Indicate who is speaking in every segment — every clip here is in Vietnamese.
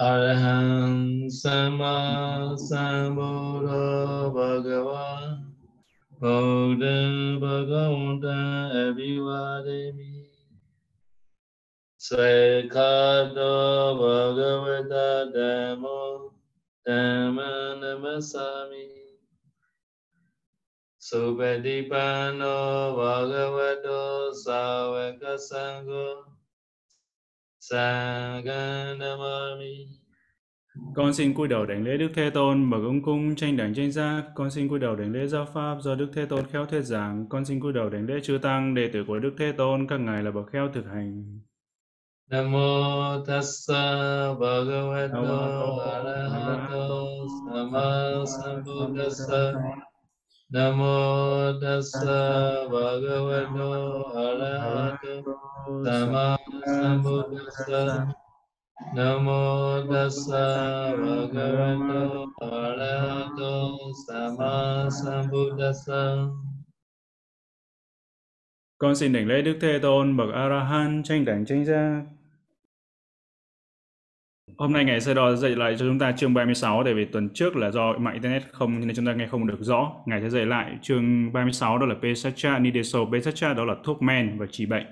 Speaker 1: Arahant Sama Sambuddha Bhagava Buddha Bhagavanta Abhivademi Svekado Bhagavata Dhammo Dhamma Namasami Supatipano Bhagavato Savaka Sangha Saganamami
Speaker 2: Con xin cúi đầu đảnh lễ Đức Thế Tôn, bậc ông cung tranh đẳng tranh giác. Con xin cúi đầu đảnh lễ giáo pháp do Đức Thế Tôn khéo thuyết giảng. Con xin cúi đầu đảnh lễ chư tăng, đệ tử của Đức Thế Tôn, các ngài là bậc khéo thực hành.
Speaker 1: Namo tassa bhagavato arahato sama sambuddhassa Namo tassa bhagavato arahato sama sambuddhassa Namo tassa bhagavato arahato sama sambuddhassa
Speaker 2: Con xin đảnh lễ Đức Thế Tôn, bậc A-la-hán, tranh đẳng tranh giác. Hôm nay Ngài sẽ Đo dạy lại cho chúng ta chương 36 tại vì tuần trước là do mạng Internet không nên chúng ta nghe không được rõ. Ngài sẽ dạy lại chương 36 đó là Pesacha Nideso. Pesacha đó là thuốc men và trị bệnh.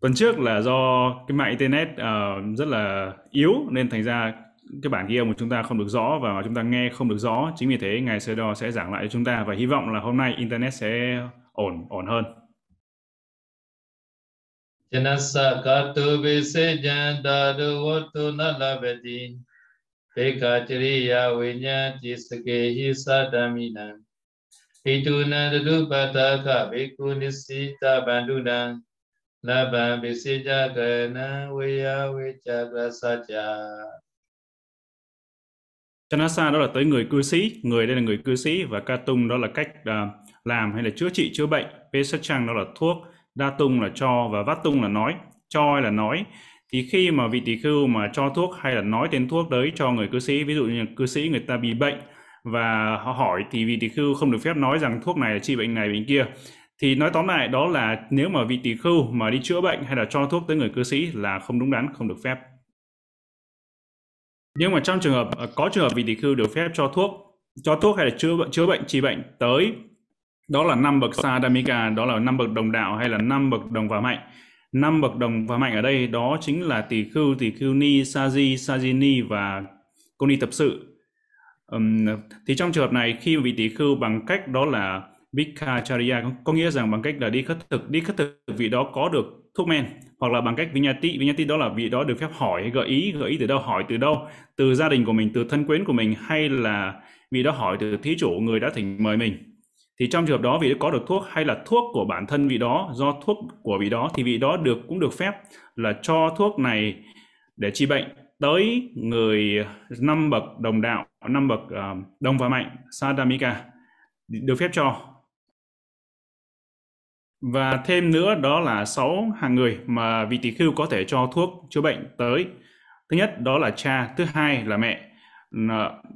Speaker 2: Tuần trước là do cái mạng Internet uh, rất là yếu nên thành ra cái bản ghi âm của chúng ta không được rõ và chúng ta nghe không được rõ. Chính vì thế Ngài sẽ Đo sẽ giảng lại cho chúng ta và hy vọng là hôm nay Internet sẽ ổn ổn hơn.
Speaker 1: Janasa katu visejan dadu votu nalabati Peka chiriya vinyati sakehi sadamina Hituna dadu pataka bhikkhu nisita banduna Labam viseja gana viya vicha prasacha
Speaker 2: Chanasa đó là tới người cư sĩ, người đây là người cư sĩ và Katung đó là cách uh, làm hay là chữa trị chữa bệnh. Pesachang đó là thuốc, đa tung là cho và vát tung là nói. Cho là nói. Thì khi mà vị tỷ khưu mà cho thuốc hay là nói tên thuốc đấy cho người cư sĩ, ví dụ như cư sĩ người ta bị bệnh và họ hỏi thì vị tỷ khưu không được phép nói rằng thuốc này là trị bệnh này bệnh kia. Thì nói tóm lại đó là nếu mà vị tỷ khưu mà đi chữa bệnh hay là cho thuốc tới người cư sĩ là không đúng đắn, không được phép. Nhưng mà trong trường hợp ờ, có trường hợp vị tỷ khưu được phép cho thuốc, cho thuốc hay là chữa bệnh chữa bệnh trị bệnh tới đó là năm bậc sadamika, đó là năm bậc đồng đạo hay là năm bậc đồng và mạnh. Năm bậc đồng và mạnh ở đây đó chính là tỷ khưu, tỷ khưu ni, saji, sajini và cô ni tập sự. Um, thì trong trường hợp này khi vị tỷ khưu bằng cách đó là Bhikkacharya có, có nghĩa rằng bằng cách là đi khất thực, đi khất thực vị đó có được thuốc men hoặc là bằng cách vinyati, vinyati đó là vị đó được phép hỏi, gợi ý, gợi ý từ đâu, hỏi từ đâu, từ gia đình của mình, từ thân quyến của mình hay là vị đó hỏi từ thí chủ người đã thỉnh mời mình thì trong trường hợp đó vị đó có được thuốc hay là thuốc của bản thân vị đó do thuốc của vị đó thì vị đó được cũng được phép là cho thuốc này để trị bệnh tới người năm bậc đồng đạo năm bậc uh, đồng và mạnh sadamika được phép cho. Và thêm nữa đó là sáu hàng người mà vị tỷ khưu có thể cho thuốc chữa bệnh tới. Thứ nhất đó là cha thứ hai là mẹ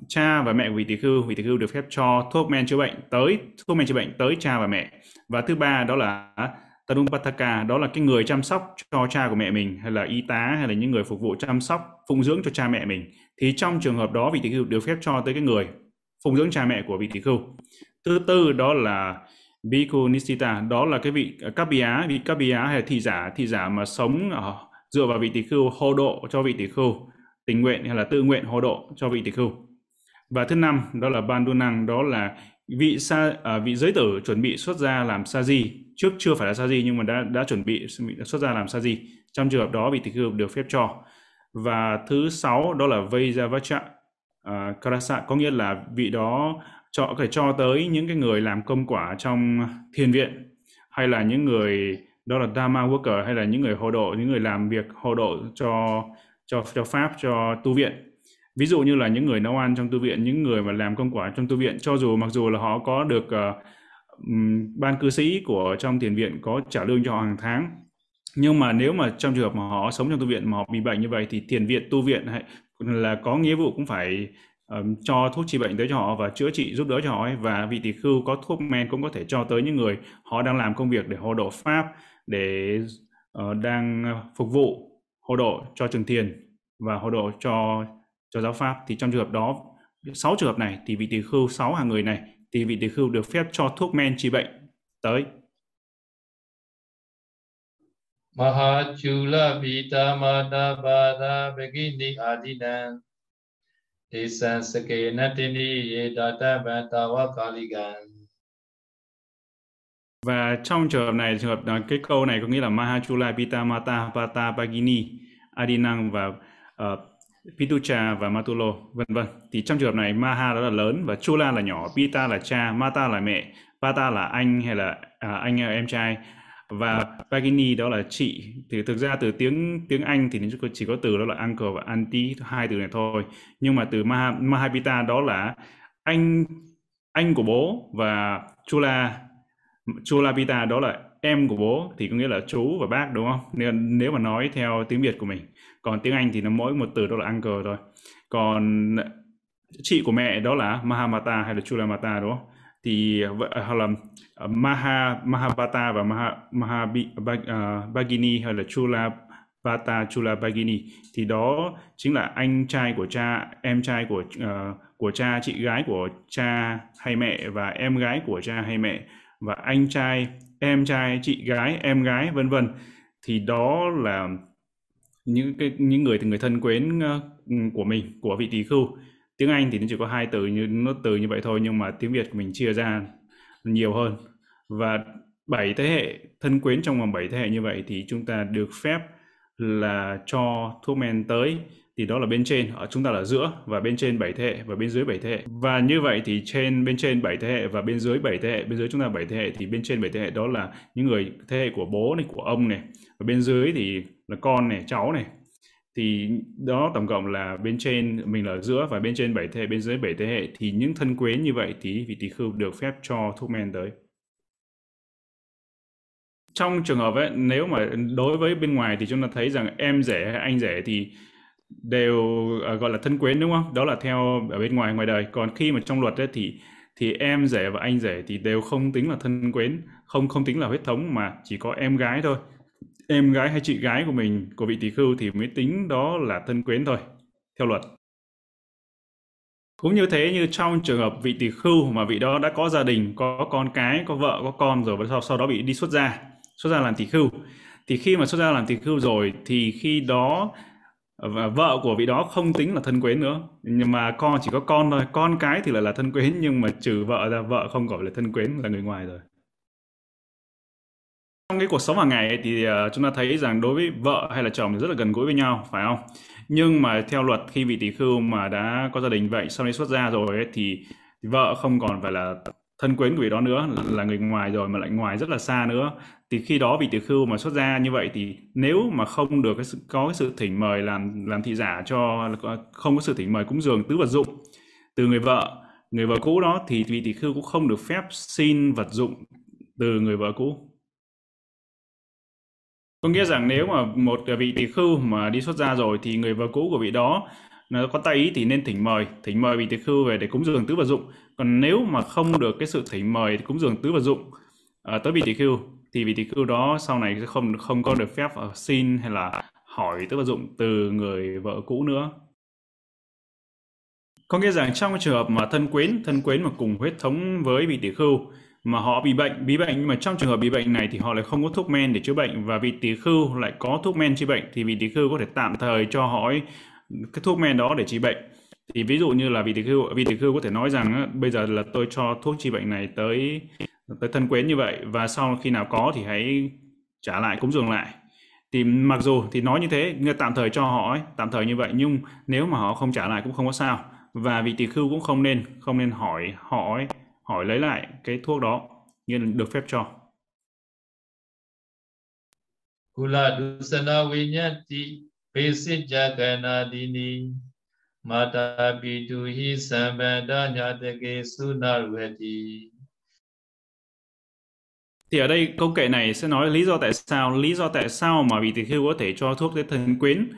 Speaker 2: cha và mẹ của vị tỷ khưu. Vị tỷ khưu được phép cho thuốc men chữa bệnh tới thuốc men chữa bệnh tới cha và mẹ. Và thứ ba đó là Tadumpataka đó là cái người chăm sóc cho cha của mẹ mình hay là y tá hay là những người phục vụ chăm sóc phụng dưỡng cho cha mẹ mình. Thì trong trường hợp đó vị tỷ khưu được phép cho tới cái người phụng dưỡng cha mẹ của vị tỷ khưu. Thứ tư đó là Bhikkhu Nisita đó là cái vị ờ, các bì á vị các bì á hay là thị giả thị giả mà sống ở, dựa vào vị tỷ khưu hô độ cho vị tỷ khưu tình nguyện hay là tự nguyện hộ độ cho vị tịch khưu. Và thứ năm đó là ban đu năng đó là vị sa à, vị giới tử chuẩn bị xuất gia làm sa di. Trước chưa phải là sa di nhưng mà đã đã chuẩn bị xuất gia làm sa di. Trong trường hợp đó vị tịch khưu được phép cho. Và thứ sáu đó là Vajavacha uh, à, Karasa có nghĩa là vị đó cho có thể cho tới những cái người làm công quả trong thiền viện hay là những người đó là Dharma worker hay là những người hộ độ những người làm việc hộ độ cho cho cho pháp cho tu viện ví dụ như là những người nấu ăn trong tu viện những người mà làm công quả trong tu viện cho dù mặc dù là họ có được uh, ban cư sĩ của trong tiền viện có trả lương cho họ hàng tháng nhưng mà nếu mà trong trường hợp mà họ sống trong tu viện mà họ bị bệnh như vậy thì tiền viện tu viện hay là có nghĩa vụ cũng phải um, cho thuốc trị bệnh tới cho họ và chữa trị giúp đỡ cho họ ấy. và vị tỷ khưu có thuốc men cũng có thể cho tới những người họ đang làm công việc để hộ độ pháp để uh, đang phục vụ hộ độ cho trường thiền và hộ độ cho cho giáo pháp. Thì trong trường hợp đó, sáu trường hợp này thì vị tỳ khưu, sáu hàng người này thì vị tỳ khưu được phép cho thuốc men trị bệnh. Tới.
Speaker 1: Mahachula Vitamata Bada Begini Adinan Esan Sakenatini Yedata Bantawa Kaligan
Speaker 2: và trong trường hợp này, trường hợp à, cái câu này có nghĩa là Mahachula Pitamata Pata Pagini Adinang và uh, Pitucha và Matulo, vân vân. Thì trong trường hợp này Maha đó là lớn và Chula là nhỏ, Pita là cha, Mata là mẹ, Pata là anh hay là à, anh hay em trai và Pagini đó là chị. Thì thực ra từ tiếng tiếng Anh thì chỉ có từ đó là uncle và auntie hai từ này thôi. Nhưng mà từ Maha, Mahapita đó là anh anh của bố và Chula Chula Pita đó là em của bố thì có nghĩa là chú và bác đúng không? Nên nếu mà nói theo tiếng Việt của mình còn tiếng Anh thì nó mỗi một từ đó là uncle thôi. Còn chị của mẹ đó là Mahamata hay là Chulamata đúng không? Thì à, hoặc là à, Maha Mahabata và Maha Mahabagini à, hay là Chula Patra Chula Bagini thì đó chính là anh trai của cha em trai của uh, của cha chị gái của cha hay mẹ và em gái của cha hay mẹ và anh trai, em trai, chị gái, em gái, vân vân. Thì đó là những cái, những người thì người thân quến ờ, của mình, của vị tỳ khưu tiếng Anh thì nó chỉ có hai từ như, nó từ như vậy thôi nhưng mà tiếng Việt của mình chia ra nhiều hơn. Và bảy thế hệ, thân quyến trong vòng bảy thế hệ như vậy thì chúng ta được phép là cho thuốc men tới thì đó là bên trên. Ở, chúng ta là giữa và bên trên bảy thế hệ và bên dưới bảy thế hệ. Và như vậy thì trên, bên trên bảy thế hệ và bên dưới bảy thế hệ, bên dưới chúng ta bảy thế hệ thì bên trên bảy thế hệ đó là những người, thế hệ của bố này, của ông này. Và bên dưới thì là con này, cháu này. Thì đó tổng cộng là bên trên mình là ở giữa và bên trên bảy thế hệ, bên dưới bảy thế hệ. Thì những thân quế như vậy thì vị tỳ khưu được phép cho thuốc men tới. Trong trường hợp ấy, nếu mà đối với bên ngoài thì chúng ta thấy rằng em rể hay anh rể thì đều uh, gọi là thân quyến đúng không? Đó là theo ở bên ngoài ngoài đời. Còn khi mà trong luật ấy, thì thì em rể và anh rể thì đều không tính là thân quyến không không tính là huyết thống mà chỉ có em gái thôi. Em gái hay chị gái của mình của vị tỷ khưu thì mới tính đó là thân quyến thôi theo luật. Cũng như thế như trong trường hợp vị tỷ khưu mà vị đó đã có gia đình có con cái có vợ có con rồi và sau, sau đó bị đi xuất gia xuất gia làm tỷ khưu. Thì khi mà xuất gia làm tỷ khưu rồi thì khi đó và vợ của vị đó không tính là thân quyến nữa. Nhưng mà con chỉ có con thôi. Con cái thì lại là thân quyến nhưng mà trừ vợ ra vợ không gọi là thân quyến là người ngoài rồi. Trong cái cuộc sống hàng ngày ấy, thì ờ, chúng ta thấy rằng đối với vợ hay là chồng thì rất là gần gũi với nhau phải không? Nhưng mà theo luật khi vị tỷ khưu mà đã có gia đình vậy sau đấy xuất gia rồi ấy, thì, thì vợ không còn phải là thân quyến của vị đó nữa là người ngoài rồi mà lại ngoài rất là xa nữa thì khi đó vị tiểu khưu mà xuất gia như vậy thì nếu mà không được cái sự, có cái sự thỉnh mời làm làm thị giả cho không có sự thỉnh mời cúng dường tứ vật dụng từ người vợ người vợ cũ đó thì vị tỷ khưu cũng không được phép xin vật dụng từ người vợ cũ. Có nghĩa rằng nếu mà một vị tỷ khưu mà đi xuất gia rồi thì người vợ cũ của vị đó nó có tay ý thì nên thỉnh mời thỉnh mời vị tỷ khưu về để cúng dường tứ vật dụng. Còn nếu mà không được cái sự thỉnh mời cúng dường tứ vật dụng à, tới vị tỷ khưu thì vị tỷ cư đó sau này sẽ không không có được phép ờ, xin hay là hỏi, tức là dụng từ người vợ cũ nữa. Có nghĩa rằng trong trường hợp mà thân quyến thân quyến mà cùng huyết thống với vị tỷ khưu mà họ bị bệnh bị bệnh nhưng mà trong trường hợp bị bệnh này thì họ lại không có thuốc men để chữa bệnh và vị tỷ khưu lại có thuốc men chữa bệnh thì vị tỷ khưu có thể tạm thời cho họ cái thuốc men đó để trị bệnh. Thì ví dụ như là vị tỷ khưu, vị tỷ khưu có thể nói rằng bây giờ là tôi cho thuốc trị bệnh này tới tới thân quen như vậy và sau khi nào có thì hãy trả lại cúng dường lại. Thì mặc dù thì nói như thế người tạm thời cho họ ấy, tạm thời như vậy nhưng nếu mà họ không trả lại cũng không có sao. Và vị tỳ khưu cũng không nên không nên hỏi họ ấy, hỏi lấy lại cái thuốc đó như là được phép cho.
Speaker 1: Kula dusana vinyati pesijagana dini. Mata pitu hi nyatake sunarvati
Speaker 2: thì ở đây câu kệ này sẽ nói lý do tại sao lý do tại sao mà vị tỳ khưu có thể cho thuốc tới thân quyến.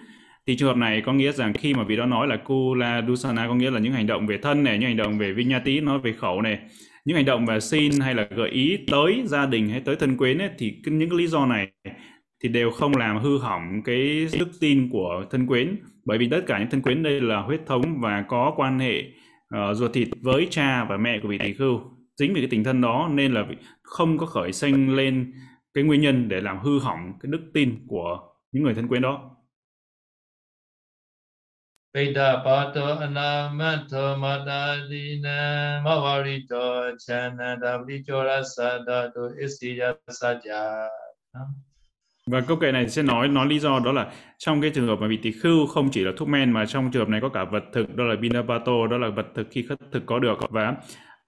Speaker 2: Thì trường hợp này có nghĩa rằng khi mà vị đó nói là kula dusana có nghĩa là những hành động về thân này những hành động về vinyati nói về khẩu này những hành động về xin hay là gợi ý tới gia đình hay tới thân quyến ấy, thì những cái lý do này thì đều không làm hư hỏng cái đức tin của thân quyến. Bởi vì tất cả những thân quyến đây là huyết thống và có quan hệ uh, ruột thịt với cha và mẹ của vị tỷ khưu dính vì cái tình thân đó nên là không có khởi sanh lên cái nguyên nhân để làm hư hỏng cái đức tin của những người thân quen đó. Và câu kệ này sẽ nói nói lý do đó là trong cái trường hợp mà bị tỳ khưu không chỉ là thuốc men mà trong trường hợp này có cả vật thực đó là binapato đó là vật thực khi khất thực có được và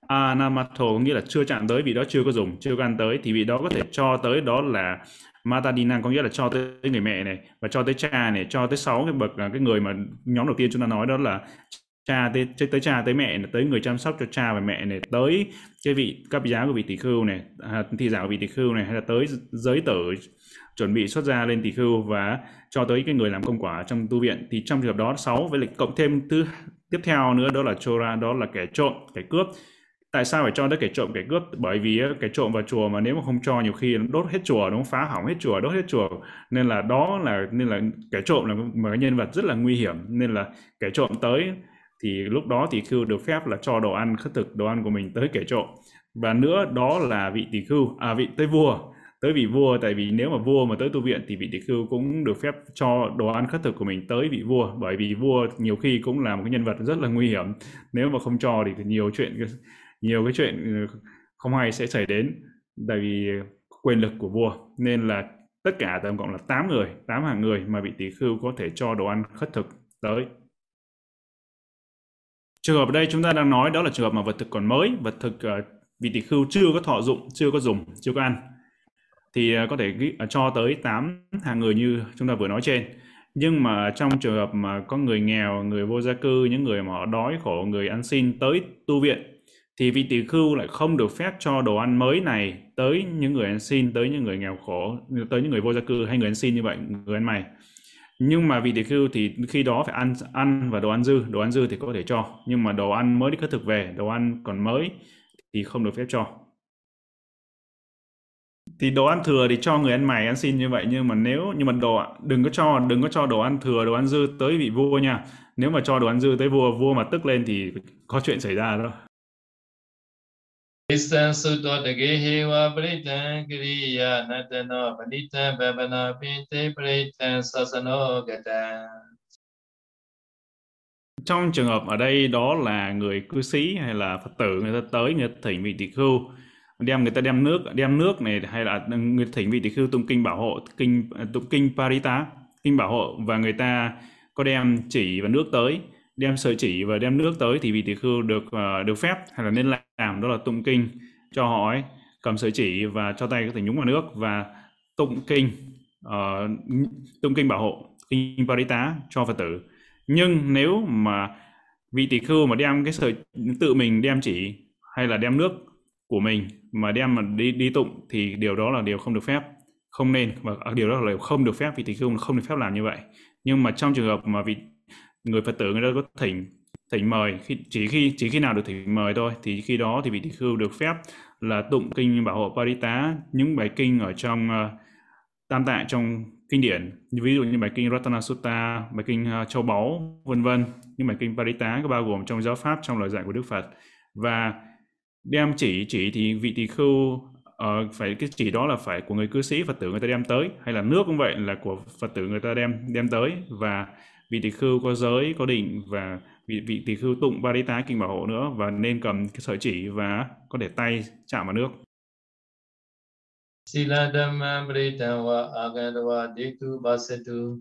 Speaker 2: anamato nghĩa là chưa chạm tới vị đó chưa có dùng chưa có ăn tới thì vị đó có thể cho tới đó là matadinang có nghĩa là cho tới người mẹ này và cho tới cha này cho tới sáu cái bậc à, cái người mà nhóm đầu tiên chúng ta nói đó là cha tới, tới cha tới mẹ tới người chăm sóc cho cha và mẹ này tới cái vị cấp giá của vị tỷ khưu này à, thị giả của vị tỷ khưu này hay là tới giới tử chuẩn bị xuất ra lên tỷ khưu và cho tới cái người làm công quả trong tu viện. Thì trong trường hợp đó sáu với lại cộng thêm thứ tiếp theo nữa đó là chora đó là kẻ trộm kẻ cướp tại sao phải cho tới kẻ trộm kẻ cướp? Bởi vì kẻ trộm vào chùa mà nếu mà không cho nhiều khi đốt hết chùa nó phá hỏng hết chùa, đốt hết chùa. Nên là đó là, nên là kẻ trộm là một cái nhân vật rất là nguy hiểm. Nên là kẻ trộm tới thì lúc đó thì khưu được phép là cho đồ ăn, khất thực đồ ăn của mình tới kẻ trộm. Và nữa đó là vị tỷ khưu à vị, tới vua. Tới vị vua, tại vì nếu mà vua mà tới tu viện thì vị tỷ khưu cũng được phép cho đồ ăn, khất thực của mình tới vị vua. Bởi vì vua nhiều khi cũng là một cái nhân vật rất là nguy hiểm. Nếu mà không cho thì nhiều chuyện nhiều cái chuyện ừ, không hay sẽ xảy đến tại vì quyền lực của vua. Nên là tất cả tổng cộng là 8 người 8 hàng người mà vị tỷ khưu có thể cho đồ ăn khất thực tới. Trường hợp ở đây chúng ta đang nói đó là trường hợp mà vật thực còn mới vật thực uh, vị tỷ khưu chưa có thọ dụng chưa có dùng chưa có ăn. Thì ờ, có thể ờ, cho tới 8 hàng người như chúng ta vừa nói trên. Nhưng mà trong trường hợp mà có người nghèo người vô gia cư những người mà họ đói khổ người ăn xin tới tu viện thì vị tỷ khưu lại không được phép cho đồ ăn mới này tới những người ăn xin, tới những người nghèo khổ, tới những người vô gia cư hay người ăn xin như vậy, người ăn mày. Nhưng mà vị tỷ khưu thì khi đó phải ăn ăn và đồ ăn dư, đồ ăn dư thì có thể cho. Nhưng mà đồ ăn mới đi khất thực về, đồ ăn còn mới thì không được phép cho. Thì đồ ăn thừa thì cho người ăn mày ăn xin như vậy, nhưng mà nếu, nhưng mà đồ, đừng có cho, đừng có cho đồ ăn thừa, đồ ăn dư tới vị vua nha. Nếu mà cho đồ ăn dư tới vua vua mà tức lên thì có chuyện xảy ra đó
Speaker 1: ဣသံသုတောတကေဟေဝပရိတံကရိယာနတနောပဏိတံဗဗနာပိတေပရိတံသသနောကတံ
Speaker 2: trong trường hợp ở đây đó là người cư sĩ hay là phật tử người ta tới người ta thỉnh vị tỷ khưu đem người ta đem nước đem nước này hay là người thỉnh vị tỷ khưu tụng kinh bảo hộ kinh tụng kinh parita kinh bảo hộ và người ta có đem chỉ và nước tới đem sợi chỉ và đem nước tới thì vị tỷ khưu được uh, được phép hay là nên làm đó là tụng kinh cho họ ấy. Cầm sợi chỉ và cho tay có thể nhúng vào nước và tụng kinh uh, tụng kinh bảo hộ kinh parita cho phật tử. Nhưng nếu mà vị tỷ khưu mà đem cái sợi tự mình đem chỉ hay là đem nước của mình mà đem mà đi đi tụng thì điều đó là điều không được phép. Không nên và điều đó là không được phép vị tỷ khưu không được phép làm như vậy. Nhưng mà trong trường hợp mà vị người phật tử người ta có thỉnh thỉnh mời khi chỉ khi chỉ khi nào được thỉnh mời thôi. Thì khi đó thì vị Tỳ khưu được phép là tụng kinh bảo hộ parita những bài kinh ở trong uh, tam tạng trong kinh điển. Ví dụ như bài kinh Ratana Sutta, bài kinh uh, Châu Báu, vân vân. Những bài kinh Parita có bao gồm trong giáo pháp trong lời dạy của Đức Phật. Và đem chỉ chỉ thì vị tỳ khưu uh, ờ, phải cái chỉ đó là phải của người cư sĩ Phật tử người ta đem tới. Hay là nước cũng vậy là của Phật tử người ta đem đem tới. Và vị tỷ khưu có giới có định và vị vị tỷ khưu tụng Parita kinh bảo hộ nữa và nên cầm cái sợi chỉ và có thể tay chạm vào nước.
Speaker 1: Sila Dhamma Pritava Agandava Ditu Basetu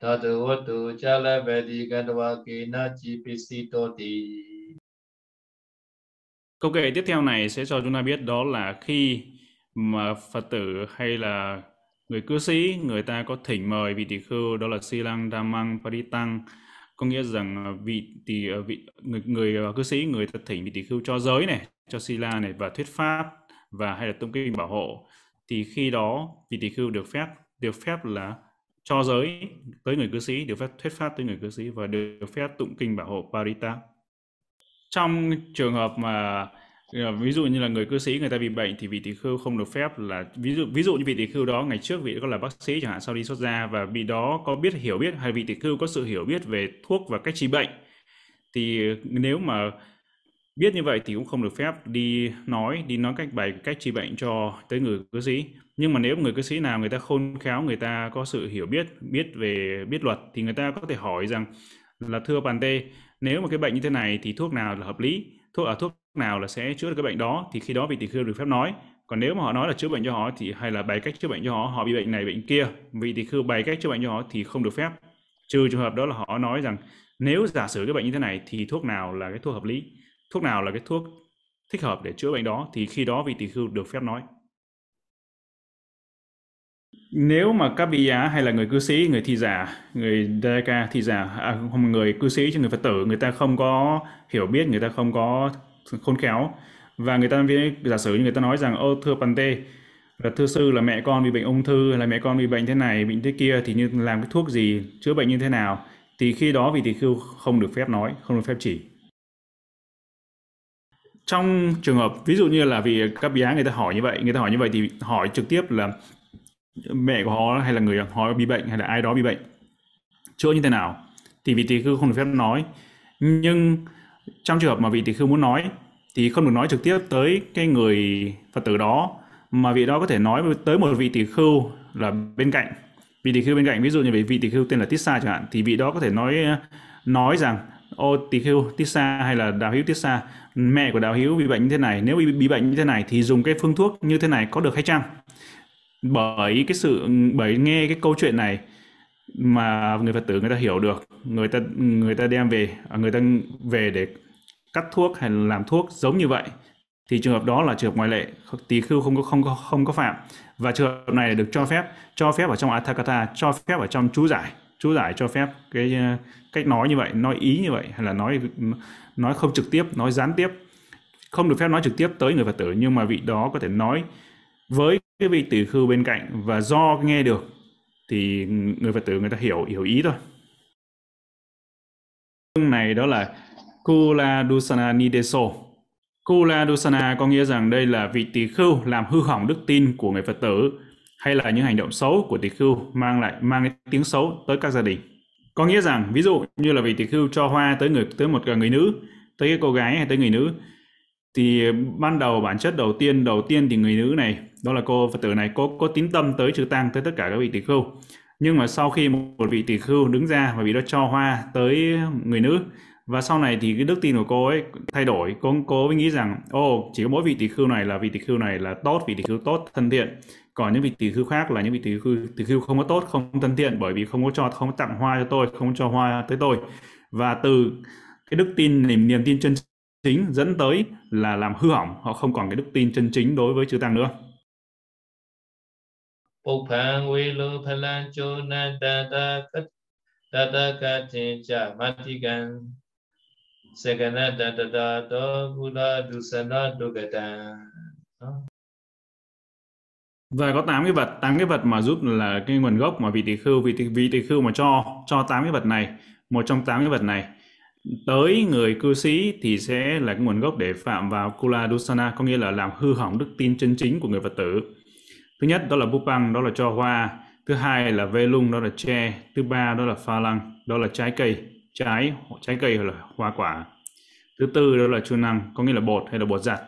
Speaker 1: Tatu Vatu Chala Vedi Gandava Kina Chipisitoti
Speaker 2: Câu kệ tiếp theo này sẽ cho chúng ta biết đó là khi mà Phật tử hay là người cư sĩ người ta có thỉnh mời vị tỷ khưu đó là silang damang paritang. Có nghĩa rằng à, vị tỷ à, vị người, người à, cư sĩ người ta thỉnh vị tỷ khưu cho giới này cho sila này và thuyết pháp và hay là tụng kinh bảo hộ. Thì khi đó vị tỷ khưu được phép được phép là cho giới tới người cư sĩ được phép thuyết pháp tới người cư sĩ và được phép tụng kinh bảo hộ parita trong trường hợp mà ví dụ như là người cư sĩ người ta bị bệnh thì vị tỳ khưu không được phép là, ví dụ ví dụ như vị tỳ khưu đó ngày trước vị có là bác sĩ chẳng hạn sau đi xuất gia và vị đó có biết, hiểu biết hay vị tỳ khưu có sự hiểu biết về thuốc và cách trị bệnh thì nếu mà biết như vậy thì cũng không được phép đi nói đi nói cách bày cách trị bệnh cho tới người cư sĩ. Nhưng mà nếu người cư sĩ nào người ta khôn khéo, người ta có sự hiểu biết biết về, biết luật thì người ta có thể hỏi rằng là, thưa bàn tê, nếu mà cái bệnh như thế này thì thuốc nào là hợp lý? Thuốc ở thuốc nào là sẽ chữa được cái bệnh đó, thì khi đó vị tỳ khưu được phép nói. Còn nếu mà họ nói là chữa bệnh cho họ thì, hay là bày cách chữa bệnh cho họ họ bị bệnh này, bệnh kia, vị tỳ khưu bày cách chữa bệnh cho họ thì không được phép. Trừ trường hợp đó là họ nói rằng, nếu giả sử cái bệnh như thế này thì thuốc nào là cái thuốc hợp lý? Thuốc nào là cái thuốc thích hợp để chữa bệnh đó? Thì khi đó vị tỳ khưu được phép nói nếu mà các vị giá hay là người cư sĩ người thi giả người DK thi giả à, không người cư sĩ cho người phật tử người ta không có hiểu biết người ta không có khôn khéo. Và người ta giả sử như người ta nói rằng ô thưa Pante là thưa sư là mẹ con bị bệnh ung thư là mẹ con bị bệnh thế này bệnh thế kia thì như làm cái thuốc gì chữa bệnh như thế nào? Thì khi đó vị tỳ khưu không được phép nói không được phép chỉ. Trong trường hợp ví dụ như là vì các giá người ta hỏi như vậy người ta hỏi như vậy thì hỏi trực tiếp là mẹ của họ hay là người họ bị bệnh hay là ai đó bị bệnh chữa như thế nào thì vị tỳ khưu không được phép nói. Nhưng trong trường hợp mà vị tỳ khưu muốn nói thì không được nói trực tiếp tới cái người phật tử đó mà vị đó có thể nói tới một vị tỳ khưu là bên cạnh. Vị tỳ khưu bên cạnh ví dụ như vị tỳ khưu tên là Tissa chẳng hạn thì vị đó có thể nói nói rằng ô tỳ khưu Tissa hay là đạo hữu Tissa mẹ của đạo hữu bị bệnh như thế này nếu bị, bị bệnh như thế này thì dùng cái phương thuốc như thế này có được hay chăng? Bởi cái sự, bởi nghe cái câu chuyện này mà người Phật tử người ta hiểu được, người ta người ta đem về à, người ta về để cắt thuốc hay làm thuốc giống như vậy, thì trường hợp đó là trường hợp ngoại lệ tỳ khưu không có không có không có phạm. Và trường hợp này được cho phép cho phép ở trong Athakatha, cho phép ở trong chú giải chú giải cho phép cái ờ, cách nói như vậy, nói ý như vậy, hay là nói nói không trực tiếp, nói gián tiếp. Không được phép nói trực tiếp tới người Phật tử, nhưng mà vị đó có thể nói với cái vị tỷ khư bên cạnh và do nghe được thì người Phật tử người ta hiểu hiểu ý thôi. này đó là Kula Dusana Nideso. Kula Dusana có nghĩa rằng đây là vị tỷ khưu làm hư hỏng đức tin của người Phật tử hay là những hành động xấu của tỷ khưu mang lại mang tiếng xấu tới các gia đình. Có nghĩa rằng ví dụ như là vị tỷ khưu cho hoa tới người tới một người nữ, tới cái cô gái hay tới người nữ thì ban đầu bản chất đầu tiên đầu tiên thì người nữ này đó là cô phật tử này cô có tín tâm tới chư tăng tới tất cả các vị tỷ khưu. Nhưng mà sau khi một vị tỷ khưu đứng ra và vị đó cho hoa tới người nữ và sau này thì cái đức tin của cô ấy thay đổi. Cô cô mới nghĩ rằng ô oh, chỉ có mỗi vị tỷ khưu này là vị tỷ khưu này là tốt vị tỷ khưu tốt thân thiện. Còn những vị tỷ khưu khác là những vị tỷ khưu tỷ khưu không có tốt không thân thiện bởi vì không có cho không có tặng hoa cho tôi không cho hoa tới tôi. Và từ cái đức tin niềm niềm tin chân chính dẫn tới là làm hư hỏng họ không còn cái đức tin chân chính đối với chư tăng nữa.
Speaker 1: Bục phang vi lu pha lan chu na ta ta khat ta ta kha thi cha ma thi gan se ga na ta ta ta to bu la du sa na du ga ta
Speaker 2: và có tám cái vật, tám cái vật mà giúp là cái nguồn gốc mà vị tỷ khưu, vị tỷ vị tỷ khưu mà cho cho tám cái vật này. Một trong tám cái vật này. Tới người cư sĩ thì sẽ là cái nguồn gốc để phạm vào kula dusana, có nghĩa là làm hư hỏng đức tin chân chính của người phật tử. Thứ nhất đó là bupang, đó là cho hoa. Thứ hai là vê lung, đó là tre. Thứ ba đó là pha lăng, đó là trái cây, trái trái cây hoặc là hoa quả. Thứ tư đó là chu năng, có nghĩa là bột hay là bột giặt.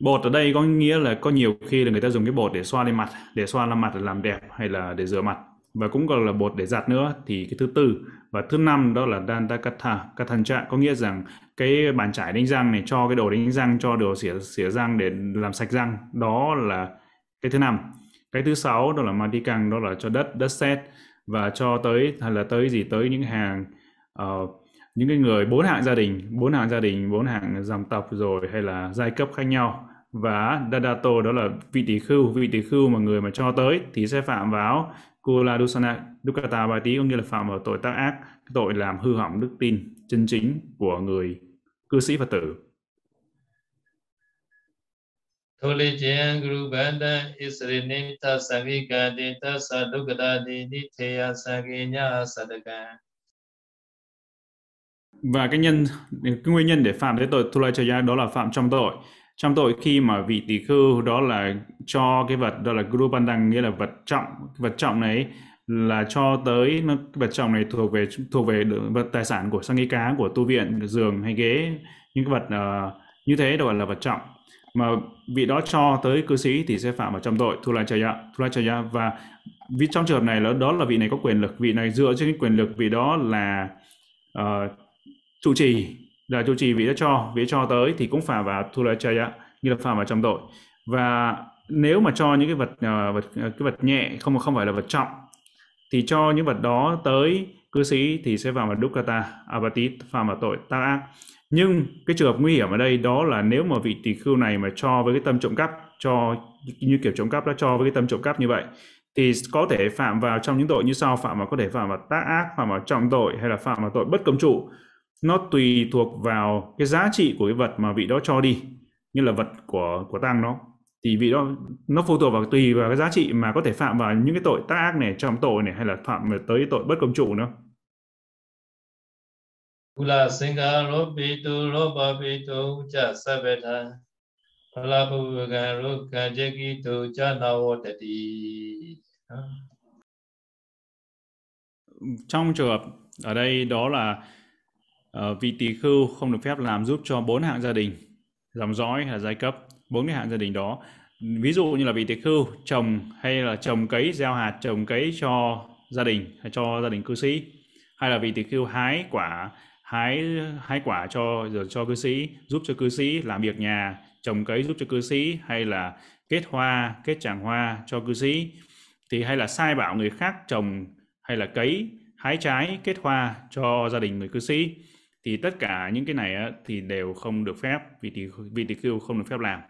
Speaker 2: Bột ở đây có nghĩa là có nhiều khi là người ta dùng cái bột để xoa lên mặt, để xoa lên mặt để làm đẹp hay là để rửa mặt và cũng còn là bột để giặt nữa thì cái thứ tư và thứ năm đó là dandakatha kathancha có nghĩa rằng cái bàn chải đánh răng này cho cái đồ đánh răng cho đồ xỉa xỉa răng để làm sạch răng đó là cái thứ năm. Cái thứ sáu đó là madikang đó là cho đất đất sét. Và cho tới hay là tới gì tới những hàng uh, những cái người bốn hạng gia đình bốn hạng gia đình bốn hạng dòng tộc rồi hay là giai cấp khác nhau. Và Dadato đó là vị tỷ khưu vị tỷ khưu mà người mà cho tới thì sẽ phạm vào Kula Dusana bài tí có nghĩa là phạm vào tội tác ác tội làm hư hỏng đức tin chân chính của người cư sĩ Phật tử.
Speaker 1: ထိုလေခြင်းဂရုဗန္တဣစရိနိသသဂိကတိသသဒုက္ကတာတိနိထေယသဂိညသတကံ
Speaker 2: và cái nhân cái nguyên nhân để phạm tới tội Thulachaya đó là phạm trong tội trong tội khi mà vị tỷ khưu đó là cho cái vật đó là guru bandang nghĩa là vật trọng vật trọng này là cho tới nó vật trọng này thuộc về thuộc về vật tài sản của sang cá của tu viện giường hay ghế những cái vật uh, như thế đó gọi là vật trọng mà vị đó cho tới cư sĩ thì sẽ phạm vào trong tội. Thu la chaya thu la chaya và vì trong trường hợp này là đó là vị này có quyền lực. Vị này dựa trên cái quyền lực vị đó là uh, trụ trì là trụ trì vị đã cho. Vị cho tới thì cũng phạm vào thu la chaya như là phạm vào trong tội. Và nếu mà cho những cái vật uh, vật ờ, cái vật nhẹ không không phải là vật trọng thì cho những vật đó tới cư sĩ thì sẽ vào vào dukkata abatit phạm vào tội tác ác nhưng cái trường hợp nguy hiểm ở đây đó là nếu mà vị tỷ khưu này mà cho với cái tâm trộm cắp, cho như kiểu trộm cắp đã cho với cái tâm trộm cắp như vậy, thì có thể phạm vào trong những tội như sau. Phạm vào có thể phạm vào tác ác, phạm vào trọng tội hay là phạm vào tội bất công trụ. Nó tùy thuộc vào cái giá trị của cái vật mà vị đó cho đi, như là vật của của tăng nó thì vị đó, nó phụ thuộc vào tùy vào cái giá trị mà có thể phạm vào những cái tội tác ác này, trọng tội này hay là phạm tới tội bất công trụ nữa.
Speaker 1: ကုလစင်္ကာရောပိတုလောဘပိတုဥจသဗ္ဗထဖလဘုကံရုကံจิကိတုဇနာဝတတိ
Speaker 2: trong trường hợp ở đây đó là uh, vị tỳ khưu không được phép làm giúp cho bốn hạng gia đình dòng dõi hay là giai cấp bốn cái hạng gia đình đó ví dụ như là vị tỳ khưu trồng hay là trồng cấy gieo hạt trồng cấy cho gia đình hay cho gia đình cư sĩ hay là vị tỳ khưu hái quả hái hái quả cho rồi cho cư sĩ giúp cho cư sĩ làm việc nhà trồng cấy giúp cho cư sĩ hay là kết hoa kết tràng hoa cho cư sĩ. Thì hay là sai bảo người khác trồng hay là cấy hái trái kết hoa cho gia đình người cư sĩ. Thì tất cả những cái này á, thì đều không được phép vì thì vì thì khưu không được phép làm.